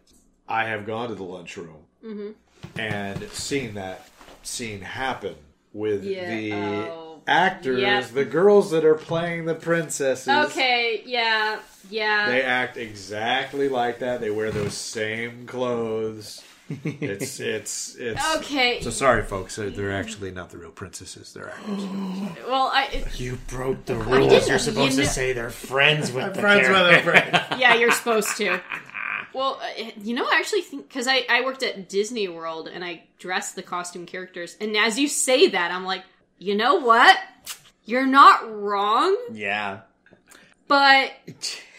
I have gone to the lunchroom mm-hmm. and seen that scene happen with Yeah, the oh, actors, yep. the girls that are playing the princesses. Okay, yeah, yeah. They act exactly like that. They wear those same clothes. It's it's it's Okay. So sorry, folks. They're, they're actually not the real princesses. They're actors. well, I you broke the rules. You're supposed you to say they're friends with the friends with character. a friend. yeah, you're supposed to. Well, uh, you know, I actually think because I I worked at Disney World and I dressed the costume characters, and as you say that, I'm like, you know what? You're not wrong, Yeah. but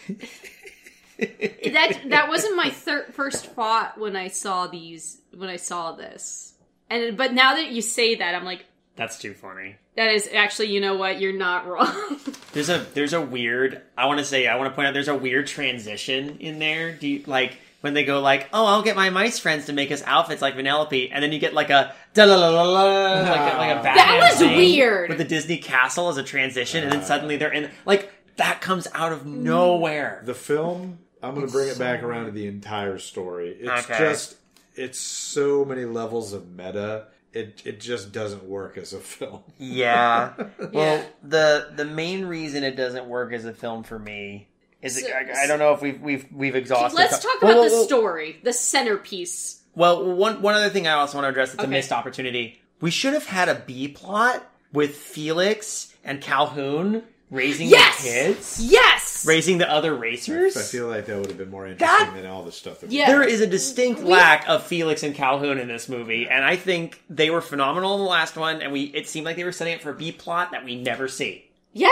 that that wasn't my thir- first thought when I saw these when I saw this. And but now that you say that, I'm like, That's too funny. that is actually, you know what? You're not wrong. There's a there's a weird. I want to say I want to point out there's a weird transition in there. Do you like when they go like, oh, I'll get my mice friends to make us outfits like Vanellope, and then you get like a da la la la la like a, like a Batman was thing weird. with the Disney castle as a transition, and then uh. suddenly they're in like that comes out of nowhere. The film, I'm going to bring it back around to the entire story. It's Okay. just, it's so many levels of meta. It it just doesn't work as a film. Yeah. Yeah. Well, the the main reason it doesn't work as a film for me is So- I, I don't know if we've we've we've exhausted. Let's talk Whoa, about whoa, the whoa. story, the centerpiece. Well, one one other thing I also want to address that's a missed opportunity. We should have had a B plot with Felix and Calhoun raising Yes! the kids, Yes. raising the other racers. I feel like that would have been more interesting That- than all the stuff that. Yeah. There is a distinct lack of Felix and Calhoun in this movie, and I think they were phenomenal in the last one. And we it seemed like they were setting it for a B plot that we never see. Yeah.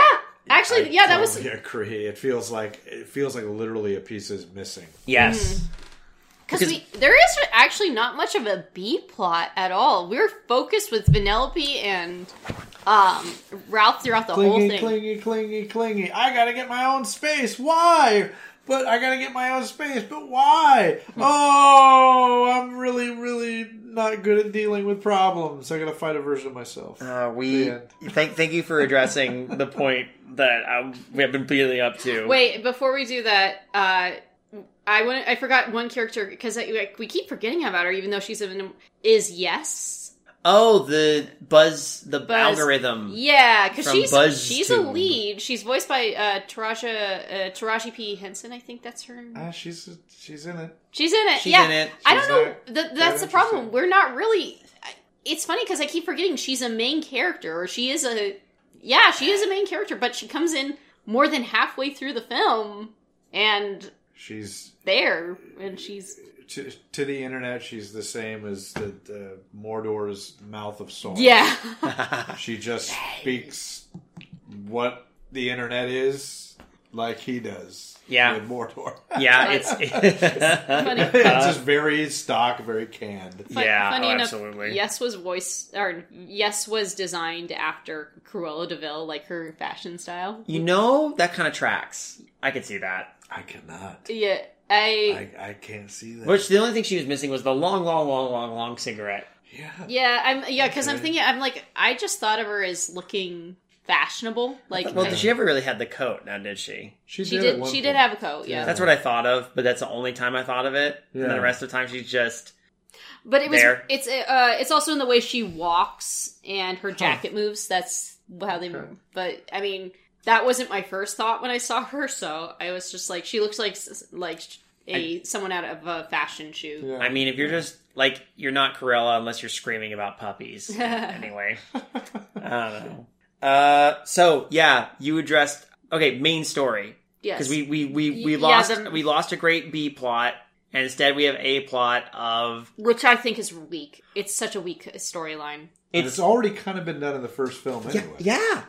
Actually, I yeah, that was totally agree. It feels like it feels like literally a piece is missing. Yes. because because- we there is actually not much of a B plot at all. We're focused with Vanellope and um Ralph throughout the whole Clingy, thing. clingy, clingy, clingy. I gotta get my own space. Why? But I gotta get my own space. But why? Oh, I'm really, really not good at dealing with problems. I gotta fight a version of myself. Uh, we thank thank you for addressing the point that um, we have been building up to. Wait, before we do that, uh I went, I forgot one character because like, we keep forgetting about her, even though she's in. Is yes. Oh, the Buzz, the Buzz. algorithm. Yeah, because she's Buzz she's a lead. She's voiced by uh, Taraja uh, Taraji P Henson. I think that's her. Ah, she's she's in it. She's in it. She's yeah, in it. I don't know. not Th- that that's the problem. We're not really. It's funny because I keep forgetting she's a main character, or she is a. Yeah, she is a main character, but she comes in more than halfway through the film, and She's there, and she's to, to the internet. She's the same as the, the Mordor's mouth of Sauron. yeah. She just speaks what the internet is like he does. Yeah. with Mordor. yeah, it's funny. it's just very stock, very canned. Fun- Yeah, oh, funny oh, enough, absolutely. Yesss was voice or Yesss was designed after Cruella de Vil, like her fashion style. you know that kind of tracks. I could see that. I cannot. Yeah, I, I, I can't see that. Which the only thing she was missing was the long, long, long, long, long cigarette. yeah. yeah, I'm yeah, because I'm thinking I'm like I just thought of her as looking fashionable. Like Well, I- she ever really had the coat, now did she? She, she at did one she did point. have a coat, yeah. Yeah. That's what I thought of, but that's the only time I thought of it. And then Yeah. the rest of the time she's just But it was There. it's uh it's also in the way she walks and her jacket moves. That's how they move. But I mean, that wasn't my first thought when I saw her. So I was just like, she looks like like a someone out of a fashion shoot. Yeah. I mean, if you're just like you're not Cruella unless you're screaming about puppies. anyway, I don't know. Uh, so yeah, you addressed okay main story Yes, because we we we we Yeah, lost the- we lost a great B plot and instead we have a plot of which I think is weak. It's such a weak storyline. It's, it's already kind of been done in the first film anyway. yeah yeah.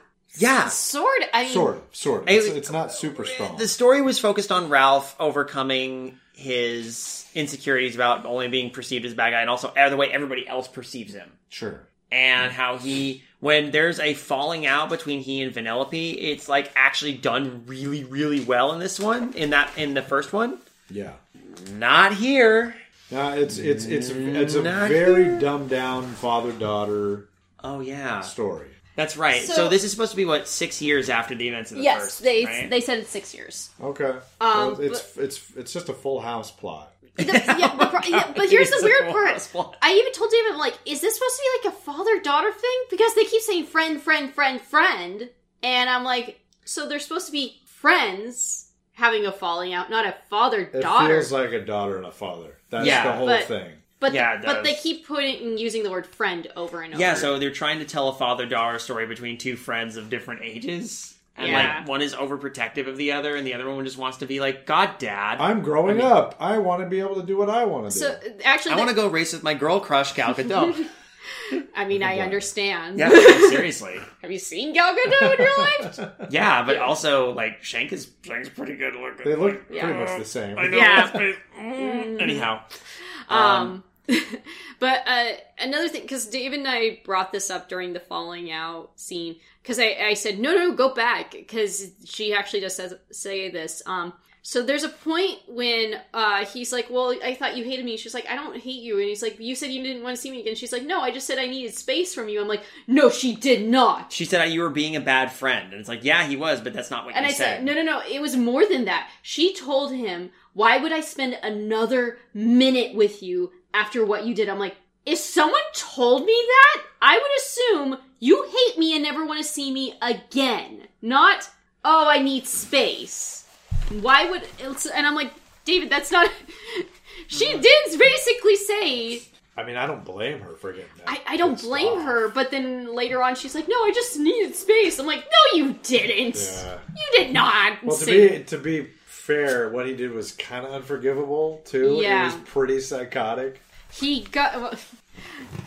Sword. I mean, Sort sort. It- It's, it's not super strong. The story was focused on Ralph overcoming his insecurities about only being perceived as a bad guy and also the way everybody else perceives him. Sure. and how he when there's a falling out between he and Vanellope, it's like actually done really, really well in this one. In that in the first one. Yeah. Not here. No, it's it's it's it's a Not very here. dumbed down father daughter Oh yeah. story. That's right. So, So- this is supposed to be what, six years after the events of the Yes, first. they right? they said it's six years. Okay. Um, Well, it's it's it's just a full house plot. The- yeah, but, pro- yeah, but here's the weird part. I even told David, I'm like, is this supposed to be like a father daughter thing? Because they keep saying friend, friend, friend, friend. And I'm like, so they're supposed to be friends having a falling out, not a father daughter. It feels like a daughter and a father. That's Yeah, the whole but- thing. But Yeah, it but they keep putting and using the word friend over and over. Yeah, so they're trying to tell a father daughter story between two friends of different ages. And Yeah. like one is overprotective of the other and the other one just wants to be like, God dad. I'm growing up. I want to be able to do what I want to do. So actually, I want to go race with my girl crush Gal Gadot. I mean, I understand. yeah, seriously. Have you seen Gal Gadot in your life? Yeah, but also like Shank is Shank's pretty good looking. they look Yeah. pretty much the same. I know. Yeah. but- mm, Anyhow, Um, but uh, another thing, because David and I brought this up during the falling out scene, because I, I said, no, no, go back, because she actually does says, say this. Um, so there's a point when uh, he's like, well, I thought you hated me. She's like, I don't hate you. And he's like, you said you didn't want to see me again. She's like, no, I just said I needed space from you. I'm like, no, she did not. she said you were being a bad friend, and it's like, yeah, he was, but that's not what And you I said, said. no, no, no. It was more than that. She told him, why would I spend another minute with you after what you did? I'm like, if someone told me that, I would assume you hate me and never want to see me again. Not, oh, I need space. Why would, and I'm like, David, that's not, she hmm. did basically say, I mean, I don't blame her for getting that. I, I don't blame off. her, but then later on she's like, no, I just needed space. I'm like, no, you didn't. Yeah. You did not. Well, to be to be fair, what he did was kind of unforgivable too. Yeah. It was pretty psychotic. He got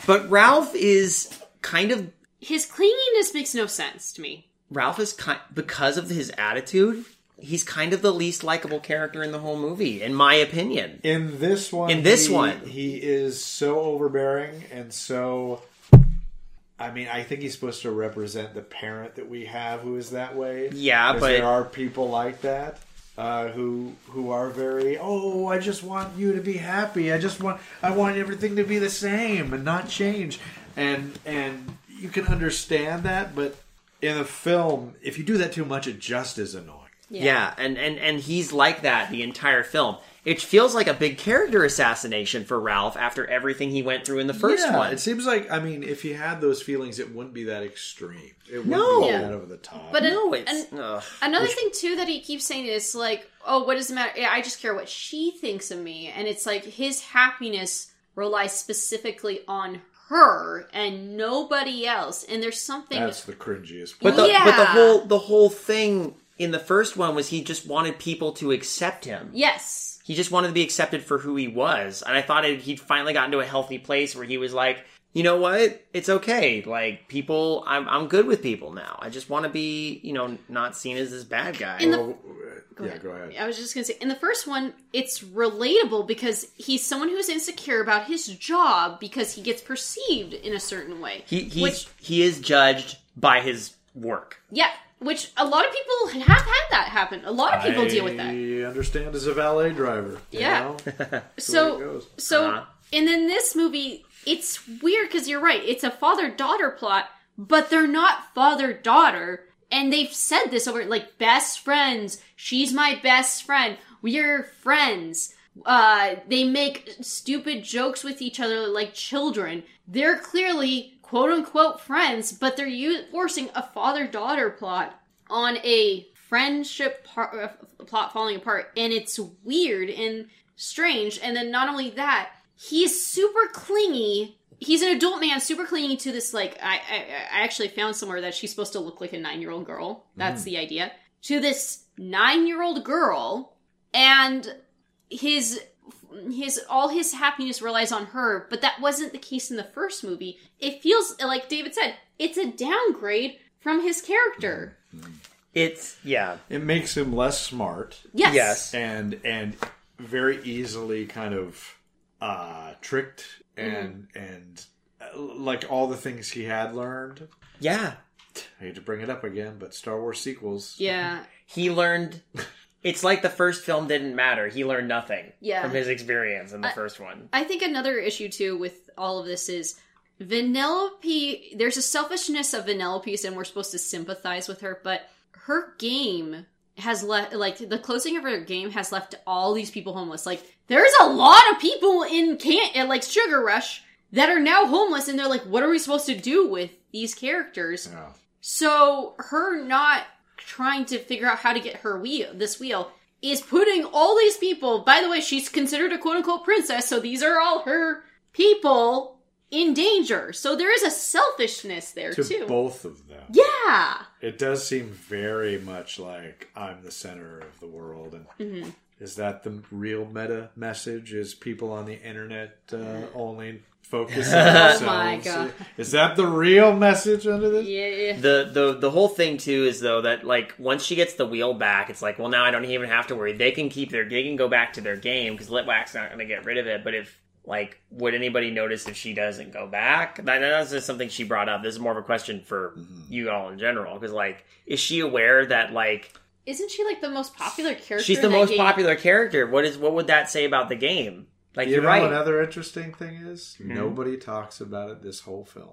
But Ralph is kind of his clinginess makes no sense to me. Ralph is kind because of his attitude. He's kind of the least likable character in the whole movie, in my opinion. In this one, In this he- one. he is so overbearing and so. I mean, I think he's supposed to represent the parent that we have who is that way. Yeah, but- there are people like that uh, who who are very. Oh, I just want you to be happy. I just want I want everything to be the same and not change. And and you can understand that, but in a film, if you do that too much, it just is annoying. Yeah. and, and and he's like that the entire film. It feels like a big character assassination for Ralph after everything he went through in the first yeah, one. It seems like I mean, if he had those feelings, it wouldn't be that extreme. It wouldn't No. be Yeah. that over the top. But no, and- it's ugh. Another thing too that he keeps saying is like, "Oh, what does it matter? I just care what she thinks of me." And it's like his happiness relies specifically on her and nobody else. And there's something that's the cringiest. But part. the but the whole the whole thing in the first one was he just wanted people to accept him. yes. He just wanted to be accepted for who he was, and I thought it, he'd finally gotten to a healthy place where he was like, you know what, it's okay. Like people, I'm I'm good with people now. I just want to be, you know, not seen as this bad guy. In the- Well, uh, yeah, go ahead. I was just gonna say, in the first one, it's relatable because he's someone who's insecure about his job because he gets perceived in a certain way. he he's which, he is judged by his work. yeah, which a lot of people have had that happen. A lot of people deal with that. I understand as a valet driver. you Yeah. know? That's the way it So, so, Uh-huh. and then this movie, it's weird because you're right. It's a father daughter plot, but they're not father daughter. And they've said this over like best friends. She's my best friend. We're friends. Uh, they make stupid jokes with each other like children. They're clearly quote unquote friends, but they're u- forcing a father daughter plot on a friendship par- uh, plot falling apart, and it's weird and strange. And then not only that, he's super clingy. He's an adult man, super clingy to this. Like, I, I, I actually found somewhere that she's supposed to look like a nine-year-old girl. That's the idea. To this nine-year-old girl, and his his all his happiness relies on her but that wasn't the case in the first movie it feels like david said it's a downgrade from his character It's yeah, It makes him less smart yes yes, and and very easily kind of uh tricked and and uh, like all the things he had learned. yeah. I hate to bring it up again, but Star Wars sequels. yeah He learned. It's like the first film didn't matter. He learned nothing Yeah. from his experience in the I- first one. i think another issue too with all of this is vanellope there's a selfishness of vanellope's and we're supposed to sympathize with her but her game has left like the closing of her game has left all these people homeless like there's a lot of people in can uh, like sugar rush that are now homeless and they're like what are we supposed to do with these characters Yeah. so her not trying to figure out how to get her wheel this wheel is putting all these people by the way she's considered a quote unquote princess so these are all her people in danger so there is a selfishness there To too both of them. yeah It does seem very much like I'm the center of the world, and Mm-hmm. Is that the real meta message? Is people on the internet uh, only focus on Oh themselves? my God. Is that the real message under this? yeah yeah. The the the whole thing too is though that like once she gets the wheel back, it's like well now I don't even have to worry. They can keep their they can go back to their game because Litwak's not going to get rid of it. But if like would anybody notice if she doesn't go back? That, that's just something she brought up. This is more of a question for you all in general because like is she aware that like isn't she like the most popular character she's the that most game? popular character? What is what would that say about the game? Like You you're know, right. another interesting thing is Hmm? nobody talks about it this whole film.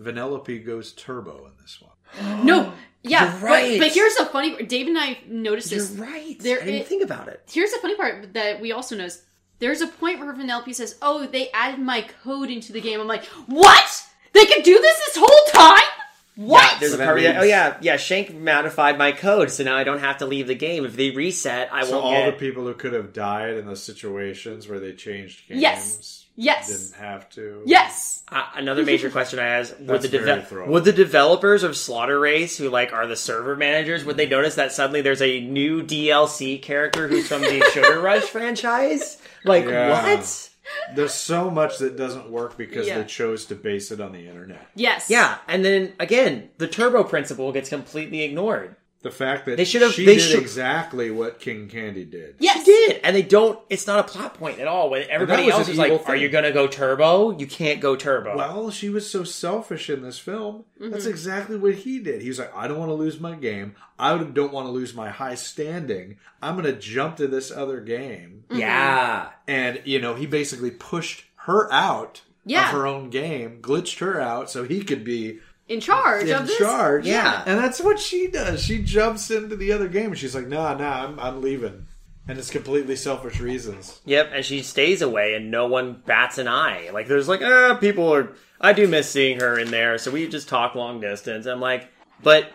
Vanellope goes turbo in this one. no yeah You're right. but, but here's a funny david and i noticed this. you're this right. there I didn't it- think about it. Here's the funny part that we also noticed. There's a point where Vanellope says, "Oh, they added my code into the game." I'm like, "What? They could do this this whole time? What?" Yeah, there's So a that part. means- oh yeah, yeah. Shank modified my code, so now I don't have to leave the game. If they reset, I So won't all get. the people who could have died in the situations where they changed games Yes. Yes. didn't have to. yes. Uh, another major question I ask: Would the That's deve- would the developers of Slaughter Race, who like are the server managers, would they notice that suddenly there's a new DLC character who's from the Sugar Rush franchise? Like Yeah. what? There's so much that doesn't work because Yeah. they chose to base it on the internet. Yes. Yeah, and then again, the turbo principle gets completely ignored. The fact that They should've- she they did should- exactly what King Candy did. Yes. She did, and they don't. It's not a plot point at all. When everybody else is like, evil "Are you gonna go turbo? You can't go turbo." Well, she was so selfish in this film. Mm-hmm. That's exactly what he did. He was like, I don't want to lose my game. I don't want to lose my high standing. I'm going to jump to this other game. yeah, And, you know, he basically pushed her out Yeah. of her own game, glitched her out so he could be in charge in of this. charge. Yeah. and that's what she does. She jumps into the other game and she's like, "Nah, nah, I'm, I'm leaving," and it's completely selfish reasons. Yep, and she stays away, and no one bats an eye. Like, there's like, ah, people are. I do miss seeing her in there, so we just talk long distance. I'm like, but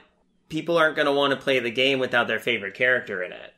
people aren't going to want to play the game without their favorite character in it.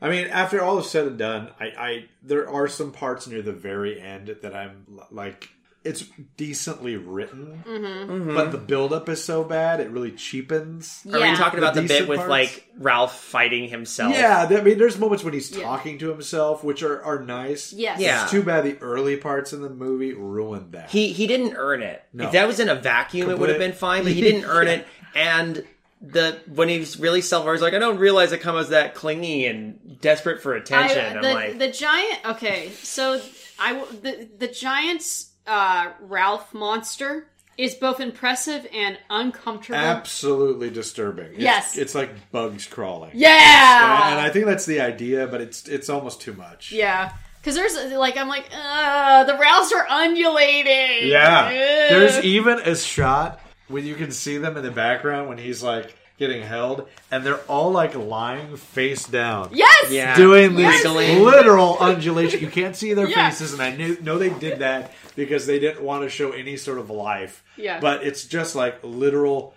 I mean, after all is said and done, I, I there are some parts near the very end that I'm like, it's decently written, Mm-hmm. but the buildup is so bad it really cheapens. Are we talking about the, bit with parts? like Ralph fighting himself? Yeah, I mean, there's moments when he's Yeah. talking to himself, which are, are nice. Yes. Yeah. It's too bad the early parts in the movie ruined that. He he didn't earn it. No. If that was in a vacuum, it would have been fine. But he didn't earn Yeah. it. And the when he's really self aware, he's like, I don't realize I come as that clingy and desperate for attention. I, I'm the, like, the giant. Okay, so I the the giant's uh, Ralph monster is both impressive and uncomfortable. Absolutely disturbing. It's, Yes. it's like bugs crawling. yeah, and I think that's the idea, but it's it's almost too much. yeah. Because there's like I'm like, uh, the Ralphs are undulating. Yeah. Ugh. There's even a shot when you can see them in the background when he's like getting held, and they're all like lying face down. yes, Yeah. Doing this Wiggling. literal undulation. You can't see their Yeah. faces, and I knew know they did that because they didn't want to show any sort of life. Yeah. But it's just like literal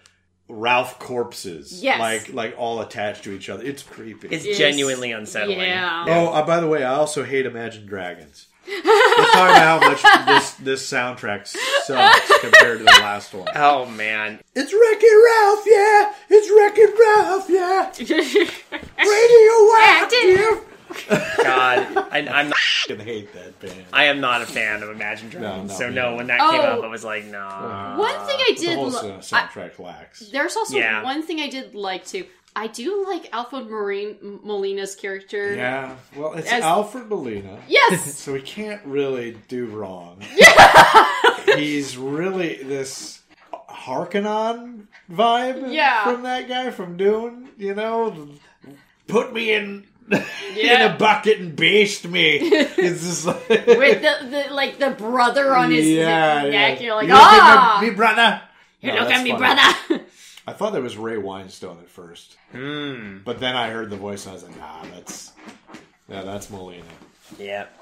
Ralph corpses. Yes. Like like all attached to each other. It's creepy. it's Yes. genuinely unsettling. Yeah. Oh, uh, by the way, I also hate Imagine Dragons. Let's talk about how much this this soundtrack sucks compared to the last one. Oh man. It's Wreck-It Ralph, yeah. It's Wreck-It Ralph, yeah. Radioactive. God, I, I'm not, I fucking hate that band. I am not a fan of Imagine Dragons. no, so me no, when that came Oh. up, I was like, no. Uh, one thing I The did whole lo- sa- soundtrack lacks. There's also Yeah. one thing I did like too. I do like Alfred Marine Molina's character. Yeah, well, it's As- Alfred Molina, Yes. so we can't really do wrong. He's really this Harkonnen vibe Yeah. from that guy from Dune, you know? Put me in in a bucket and baste me. It's just like With the, the like the brother on his yeah, neck, yeah. you're like, You ah, me, me brother. you No, look at me, funny. brother. I thought that was Ray Winstone at first, Hmm. but then I heard the voice and I was like, nah, that's yeah, that's Molina. Yep.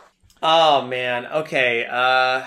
Oh man. Okay. Uh,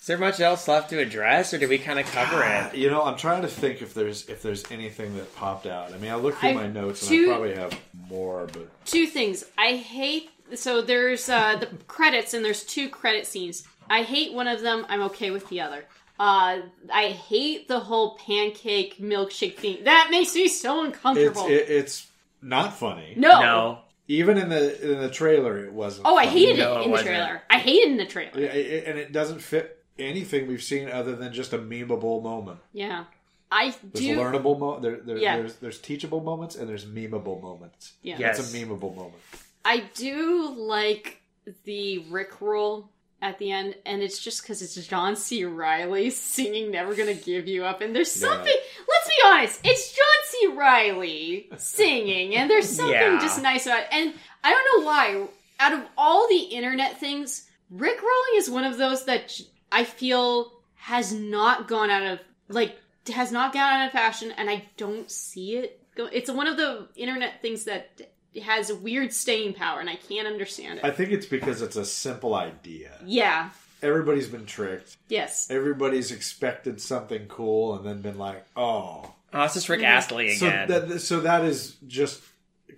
is there much else left to address, or did we kind of cover it? You know, I'm trying to think if there's if there's anything that popped out. I mean, I looked through I- my notes and I probably have more, but two things. I hate so there's uh, the credits and there's two credit scenes. I hate one of them. I'm okay with the other. Uh, I hate the whole pancake milkshake thing. That makes me so it's uncomfortable. it, it's not funny. no. No. Even in the in the trailer, it wasn't. Oh, I funny. hated No, it it in the wasn't. trailer. I hated it in the trailer. Yeah, it- it- and it doesn't fit anything we've seen other than just a memeable moment. Yeah. I There's do. learnable mo- there, there, Yeah. there's there's teachable moments and there's memeable moments. Yeah. Yes. It's a memeable moment. I do like the Rickroll at the end, and it's just because it's John C. Reilly singing "Never Gonna Give You Up," and there's Yeah. something. Let's be honest, it's John C. Reilly singing, and there's something Yeah. just nice about it. And I don't know why. Out of all the internet things, Rickrolling is one of those that I feel has not gone out of like has not gone out of fashion, and I don't see it. Go- it's one of the internet things that has a weird staying power, and I can't understand it. I think it's because it's a simple idea. yeah. Everybody's been tricked. Yes. Everybody's expected something cool and then been like, oh. Oh, it's just Rick mm-hmm. Astley So again. that so that is just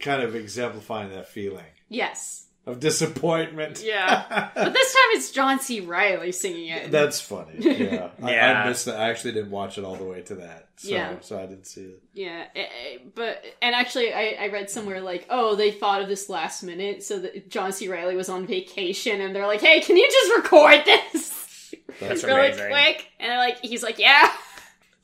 kind of exemplifying that feeling Yes. Of disappointment. Yeah. but this time it's John C. Reilly singing it. That's funny. Yeah. I, Yeah. I missed that. I actually didn't watch it all the way to that. So, Yeah. so I didn't see it. yeah. eh, eh, But and actually, I, I read somewhere like, oh, they thought of this last minute, so that John C. Reilly was on vacation, and they're like, hey, can you just record this That's really amazing. quick? And they're like, he's like, yeah.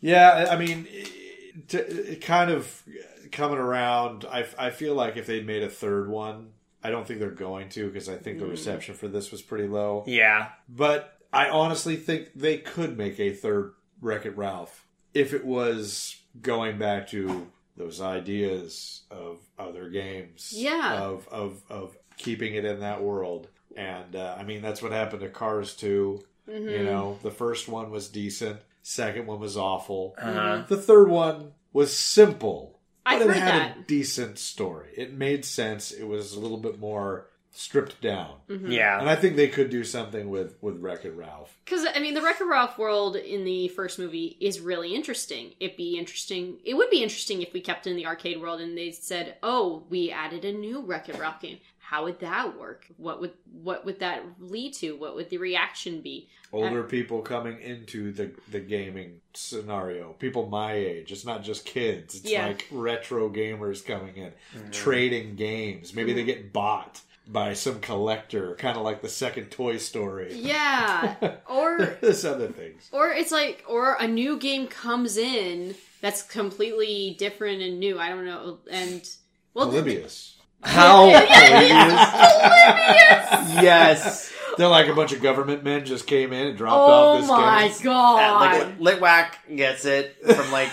Yeah, I mean, it, it kind of coming around. I, I feel like if they'd made a third one, I don't think they're going to because I think the reception for this was pretty low. yeah. But I honestly think they could make a third Wreck It Ralph if it was going back to those ideas of other games. Yeah. Of of of keeping it in that world. And uh, I mean that's what happened to Cars 2. Mm-hmm. You know, the first one was decent. Second one was awful. Uh, The third one was simple, I've but it heard had that. a decent story. It made sense. It was a little bit more stripped down, mm-hmm. yeah. and I think they could do something with with Wreck It Ralph. Because I mean, the Wreck-It Ralph world in the first movie is really interesting. It'd be interesting. It would be interesting if we kept in the arcade world and they said, "Oh, we added a new Wreck-It Ralph game." How would that work? What would what would that lead to? What would the reaction be? Older people coming into the the gaming scenario, people my age. It's not just kids. It's Yeah. like retro gamers coming in, mm-hmm. trading games. Maybe they mm-hmm. get bought by some collector, kind of like the second Toy Story. Yeah, or There's other things. or it's like or a new game comes in that's completely different and new. I don't know. And well, th- Polybius. How? Polybius. yes. They're like a bunch of government men just came in and dropped oh off this my game. Uh, god! like Litwak gets it from like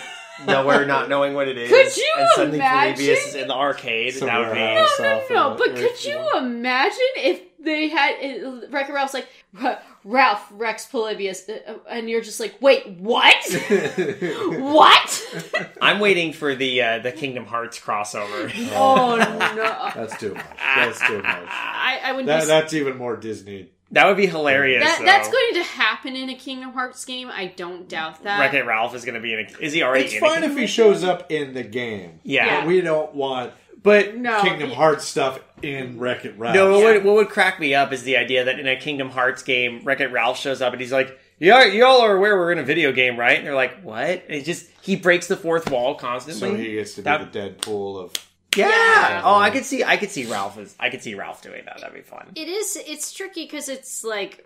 nowhere, not knowing what it is. Could you and suddenly imagine? Polybius is in the arcade. Some that would be warehouse. no, no, no. But could you imagine if they had it, Wreck-It Ralph's like "R- Ralph Rex Polybius, uh, and you're just like, wait, what? what? I'm waiting for the uh, the Kingdom Hearts crossover. oh no! That's too much. That's too much. I, I wouldn't. That, be, that's even more Disney. That would be hilarious. that, that's going to happen in a Kingdom Hearts game. I don't doubt that. Wreck It Ralph is going to be in. A, is he already? It's in fine a if he shows up in the game. Yeah. Yeah. But we don't want But No, Kingdom it- Hearts stuff in Wreck It Ralph. no, what, Yeah. would, what would crack me up is the idea that in a Kingdom Hearts game, Wreck It Ralph shows up and he's like, "Yeah, y'all are aware we're in a video game, right?" And they're like, "What?" And it just he breaks the fourth wall constantly. So he gets to be That- the Deadpool of. yeah. Yeah. Oh, I could see. I could see Ralph as. I could see Ralph doing that. That'd be fun. It is. It's tricky because it's like,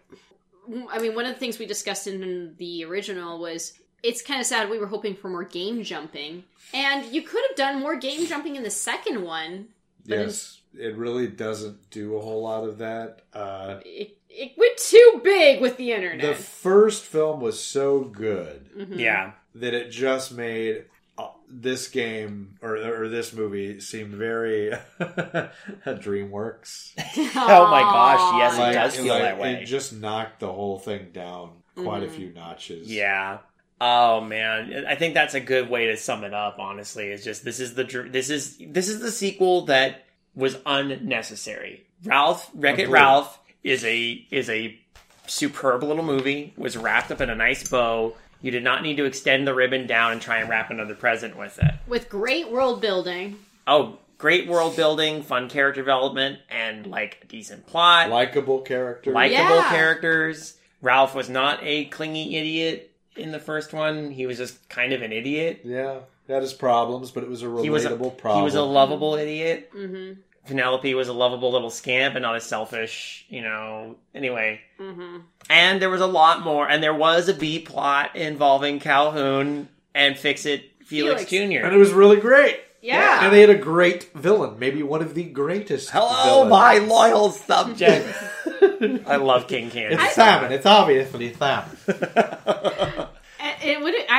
I mean, one of the things we discussed in the original was it's kind of sad. We were hoping for more game jumping, and you could have done more game jumping in the second one. But Yes, it really doesn't do a whole lot of that. Uh, It it went too big with the internet the first film was so good Mhm. Yeah. that it just made uh, this game or, or this movie seem very DreamWorks. Oh my gosh, yes, Aw, it does feel that way. It just knocked the whole thing down quite a Mhm. few notches. Yeah. Oh man, I think that's a good way to sum it up. Honestly, is just this is the this is this is the sequel that was unnecessary. Ralph Wreck It Ralph is a is a superb little movie. Was wrapped up in a nice bow. You did not need to extend the ribbon down and try and wrap another present with it. with great world building. Oh, great world building, fun character development, and like a decent plot. likable characters. likable Yeah. characters. Ralph was not a clingy idiot in the first one. He was just kind of an idiot. yeah, had his problems, but it was a relatable He was a, problem. he was a lovable idiot. hmm Penelope was a lovable little scamp and not a selfish, you know. Anyway, hmm and there was a lot more, and there was a B plot involving Calhoun and Fix It Felix, Felix. Jr. and it was really great. Yeah. And they had a great villain, maybe one of the greatest. Hello, villains. my loyal subject. I love King Candy. It's Salmon. It's obviously Salmon.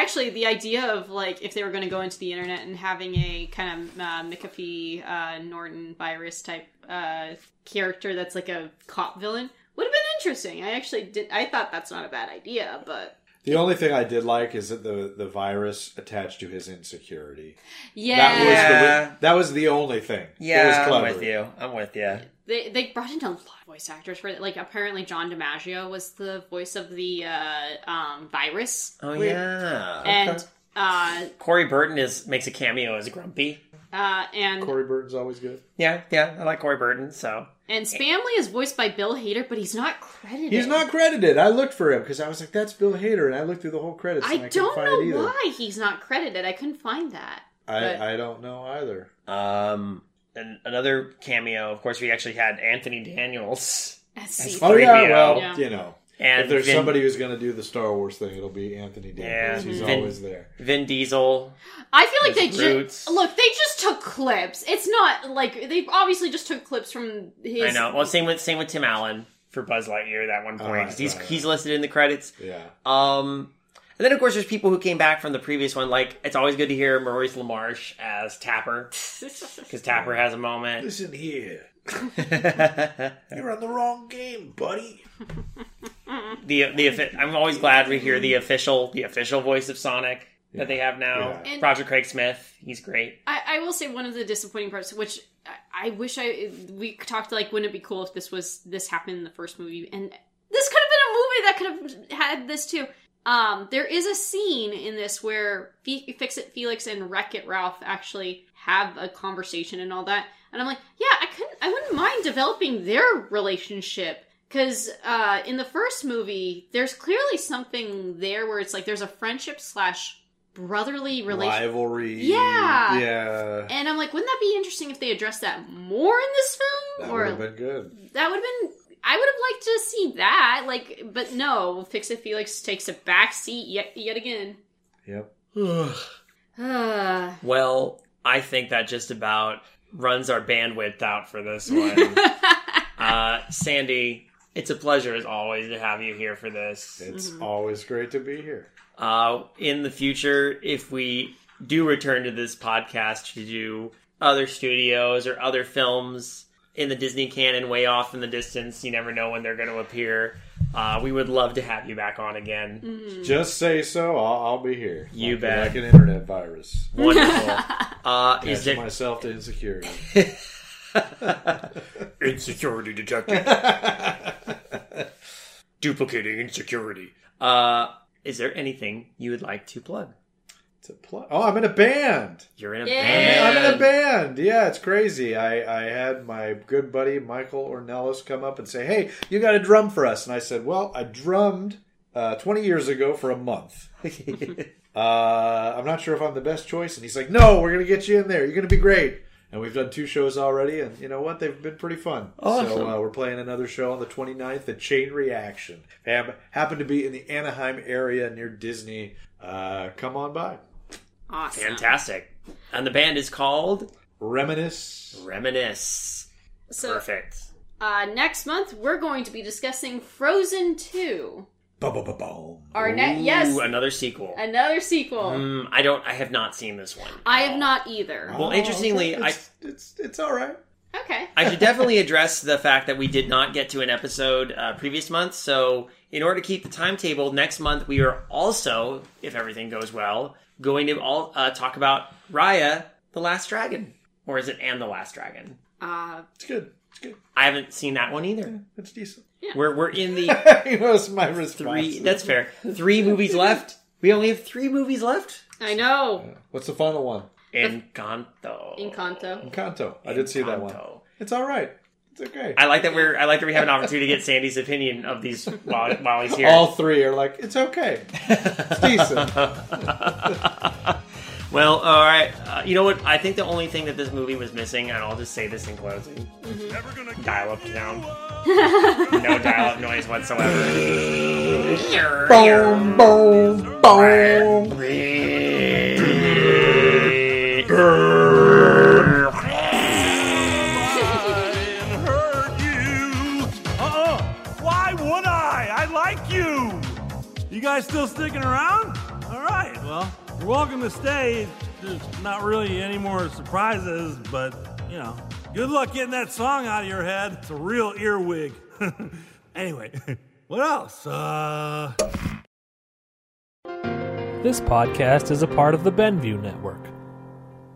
And it would actually the idea of like if they were going to go into the internet and having a kind of uh, McAfee uh, Norton virus type uh, character that's like a cop villain would have been interesting. I actually did. I thought that's not a bad idea, but The only thing I did like is that the the virus attached to his insecurity. yeah, That was the that was the only thing. it was yeah, I'm with you. I'm with you. They they brought in a lot of voice actors for it. Like apparently John DiMaggio was the voice of the uh, um, virus. Oh Weird. yeah. and uh, Corey Burton is makes a cameo as Grumpy. uh, and Corey Burton's always good. Yeah, yeah, I like Corey Burton. So and Spamley is voiced by Bill Hader, but he's not credited. He's not credited. I looked for him because I was like, "That's Bill Hader," and I looked through the whole credits. I and I don't find know it why he's not credited. I couldn't find that. but- I, I don't know either. um, and another cameo. Of course, we actually had Anthony Daniels Let's That's see. fun. Oh yeah, well, Yeah. you know, and if there's Vin, somebody who's going to do the Star Wars thing, it'll be Anthony Daniels. Yeah. He's Vin- always there. Vin Diesel. I feel like they just look. They just took clips. It's not like they obviously just took clips from his. I know. Well, same with same with Tim Allen for Buzz Lightyear. That one point right, 'cause he's right, right. he's listed in the credits. Yeah. Um, and then of course there's people who came back from the previous one. Like it's always good to hear Maurice LaMarche as Tapper because Tapper has a moment. Listen here, you're on the wrong game, buddy. the the I'm always glad we hear the official the official voice of Sonic that they have now. Yeah. Roger Craig Smith, he's great. I, I will say one of the disappointing parts, which I, I wish I we talked like, wouldn't it be cool if this was this happened in the first movie, and this could have been a movie that could have had this too. Um, there is a scene in this where Fe- Fix It Felix and Wreck It Ralph actually have a conversation and all that, and I'm like, yeah, I couldn't, I wouldn't mind developing their relationship because uh, in the first movie, there's clearly something there where it's like there's a friendship slash brotherly relationship. Rivalry. Yeah. Yeah. And I'm like, wouldn't that be interesting if they addressed that more in this film? That would have been good. that would have been. I would have liked to see that. Like, but no, Fix It Felix takes a back seat yet yet again. Yep. Well, I think that just about runs our bandwidth out for this one. uh, Sandy, it's a pleasure as always to have you here for this. It's Mm-hmm. always great to be here. Uh, in the future, if we do return to this podcast to do other studios or other films in the Disney canon way off in the distance, you never know when they're going to appear. Uh, we would love to have you back on again. Mm-hmm. Just say so. I'll, I'll be here. You like, bet. Like an internet virus. Wonderful. Uh, is Attach there myself to insecurity. insecurity detected? Duplicating insecurity. Uh, is there anything you would like to plug? To play. Oh, I'm in a band. You're in a Yeah. band. I'm in a band. Yeah, it's crazy. I, I had my good buddy Michael Ornelas come up and say, "Hey, you got a drum for us." And I said, "Well, I drummed uh, 20 years ago for a month. uh, I'm not sure if I'm the best choice." And he's like, "No, we're gonna get you in there. You're gonna be great." And we've done two shows already, and you know what? They've been pretty fun. Awesome. So uh, we're playing another show on the 29th at Chain Reaction. Hap- happen to be in the Anaheim area near Disney. Uh, come on by. Awesome. Fantastic. And the band is called Reminisce. Reminisce. So, Perfect. uh, next month we're going to be discussing Frozen Two. Ba-ba-ba-boom. Our ne- yes, Ooh, another sequel. another sequel. Mm, I don't. I have not seen this one. I have not either. Well, interestingly, Oh, it's, it's it's all right. Okay. I should definitely address the fact that we did not get to an episode uh, previous month. So, in order to keep the timetable, next month we are also, if everything goes well, going to all uh, talk about Raya, the Last Dragon, or is it and the Last Dragon? Uh, It's good. It's good. I haven't seen that one either. It's decent. We're we're in the That's my response. three. That's fair. Three movies left. We only have three movies left. I know. What's the final one? Encanto. Encanto. Encanto. I did see that one. Encanto. It's all right. It's okay. I like that we're. I like that we have an opportunity to get Sandy's opinion of these while, while he's here. All three are like, it's okay. It's decent. Well, all right. Uh, you know what? I think the only thing that this movie was missing, and I'll just say this in closing: dial-up sound. no dial-up noise whatsoever. boom, boom, boom. Guys still sticking around? All right. Well, you're welcome to stay. There's not really any more surprises, but you know, good luck getting that song out of your head. It's a real earwig. anyway, what else? Uh. This podcast is a part of the Benview Network.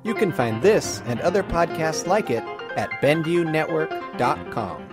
You can find this and other podcasts like it at BenviewNetwork.com.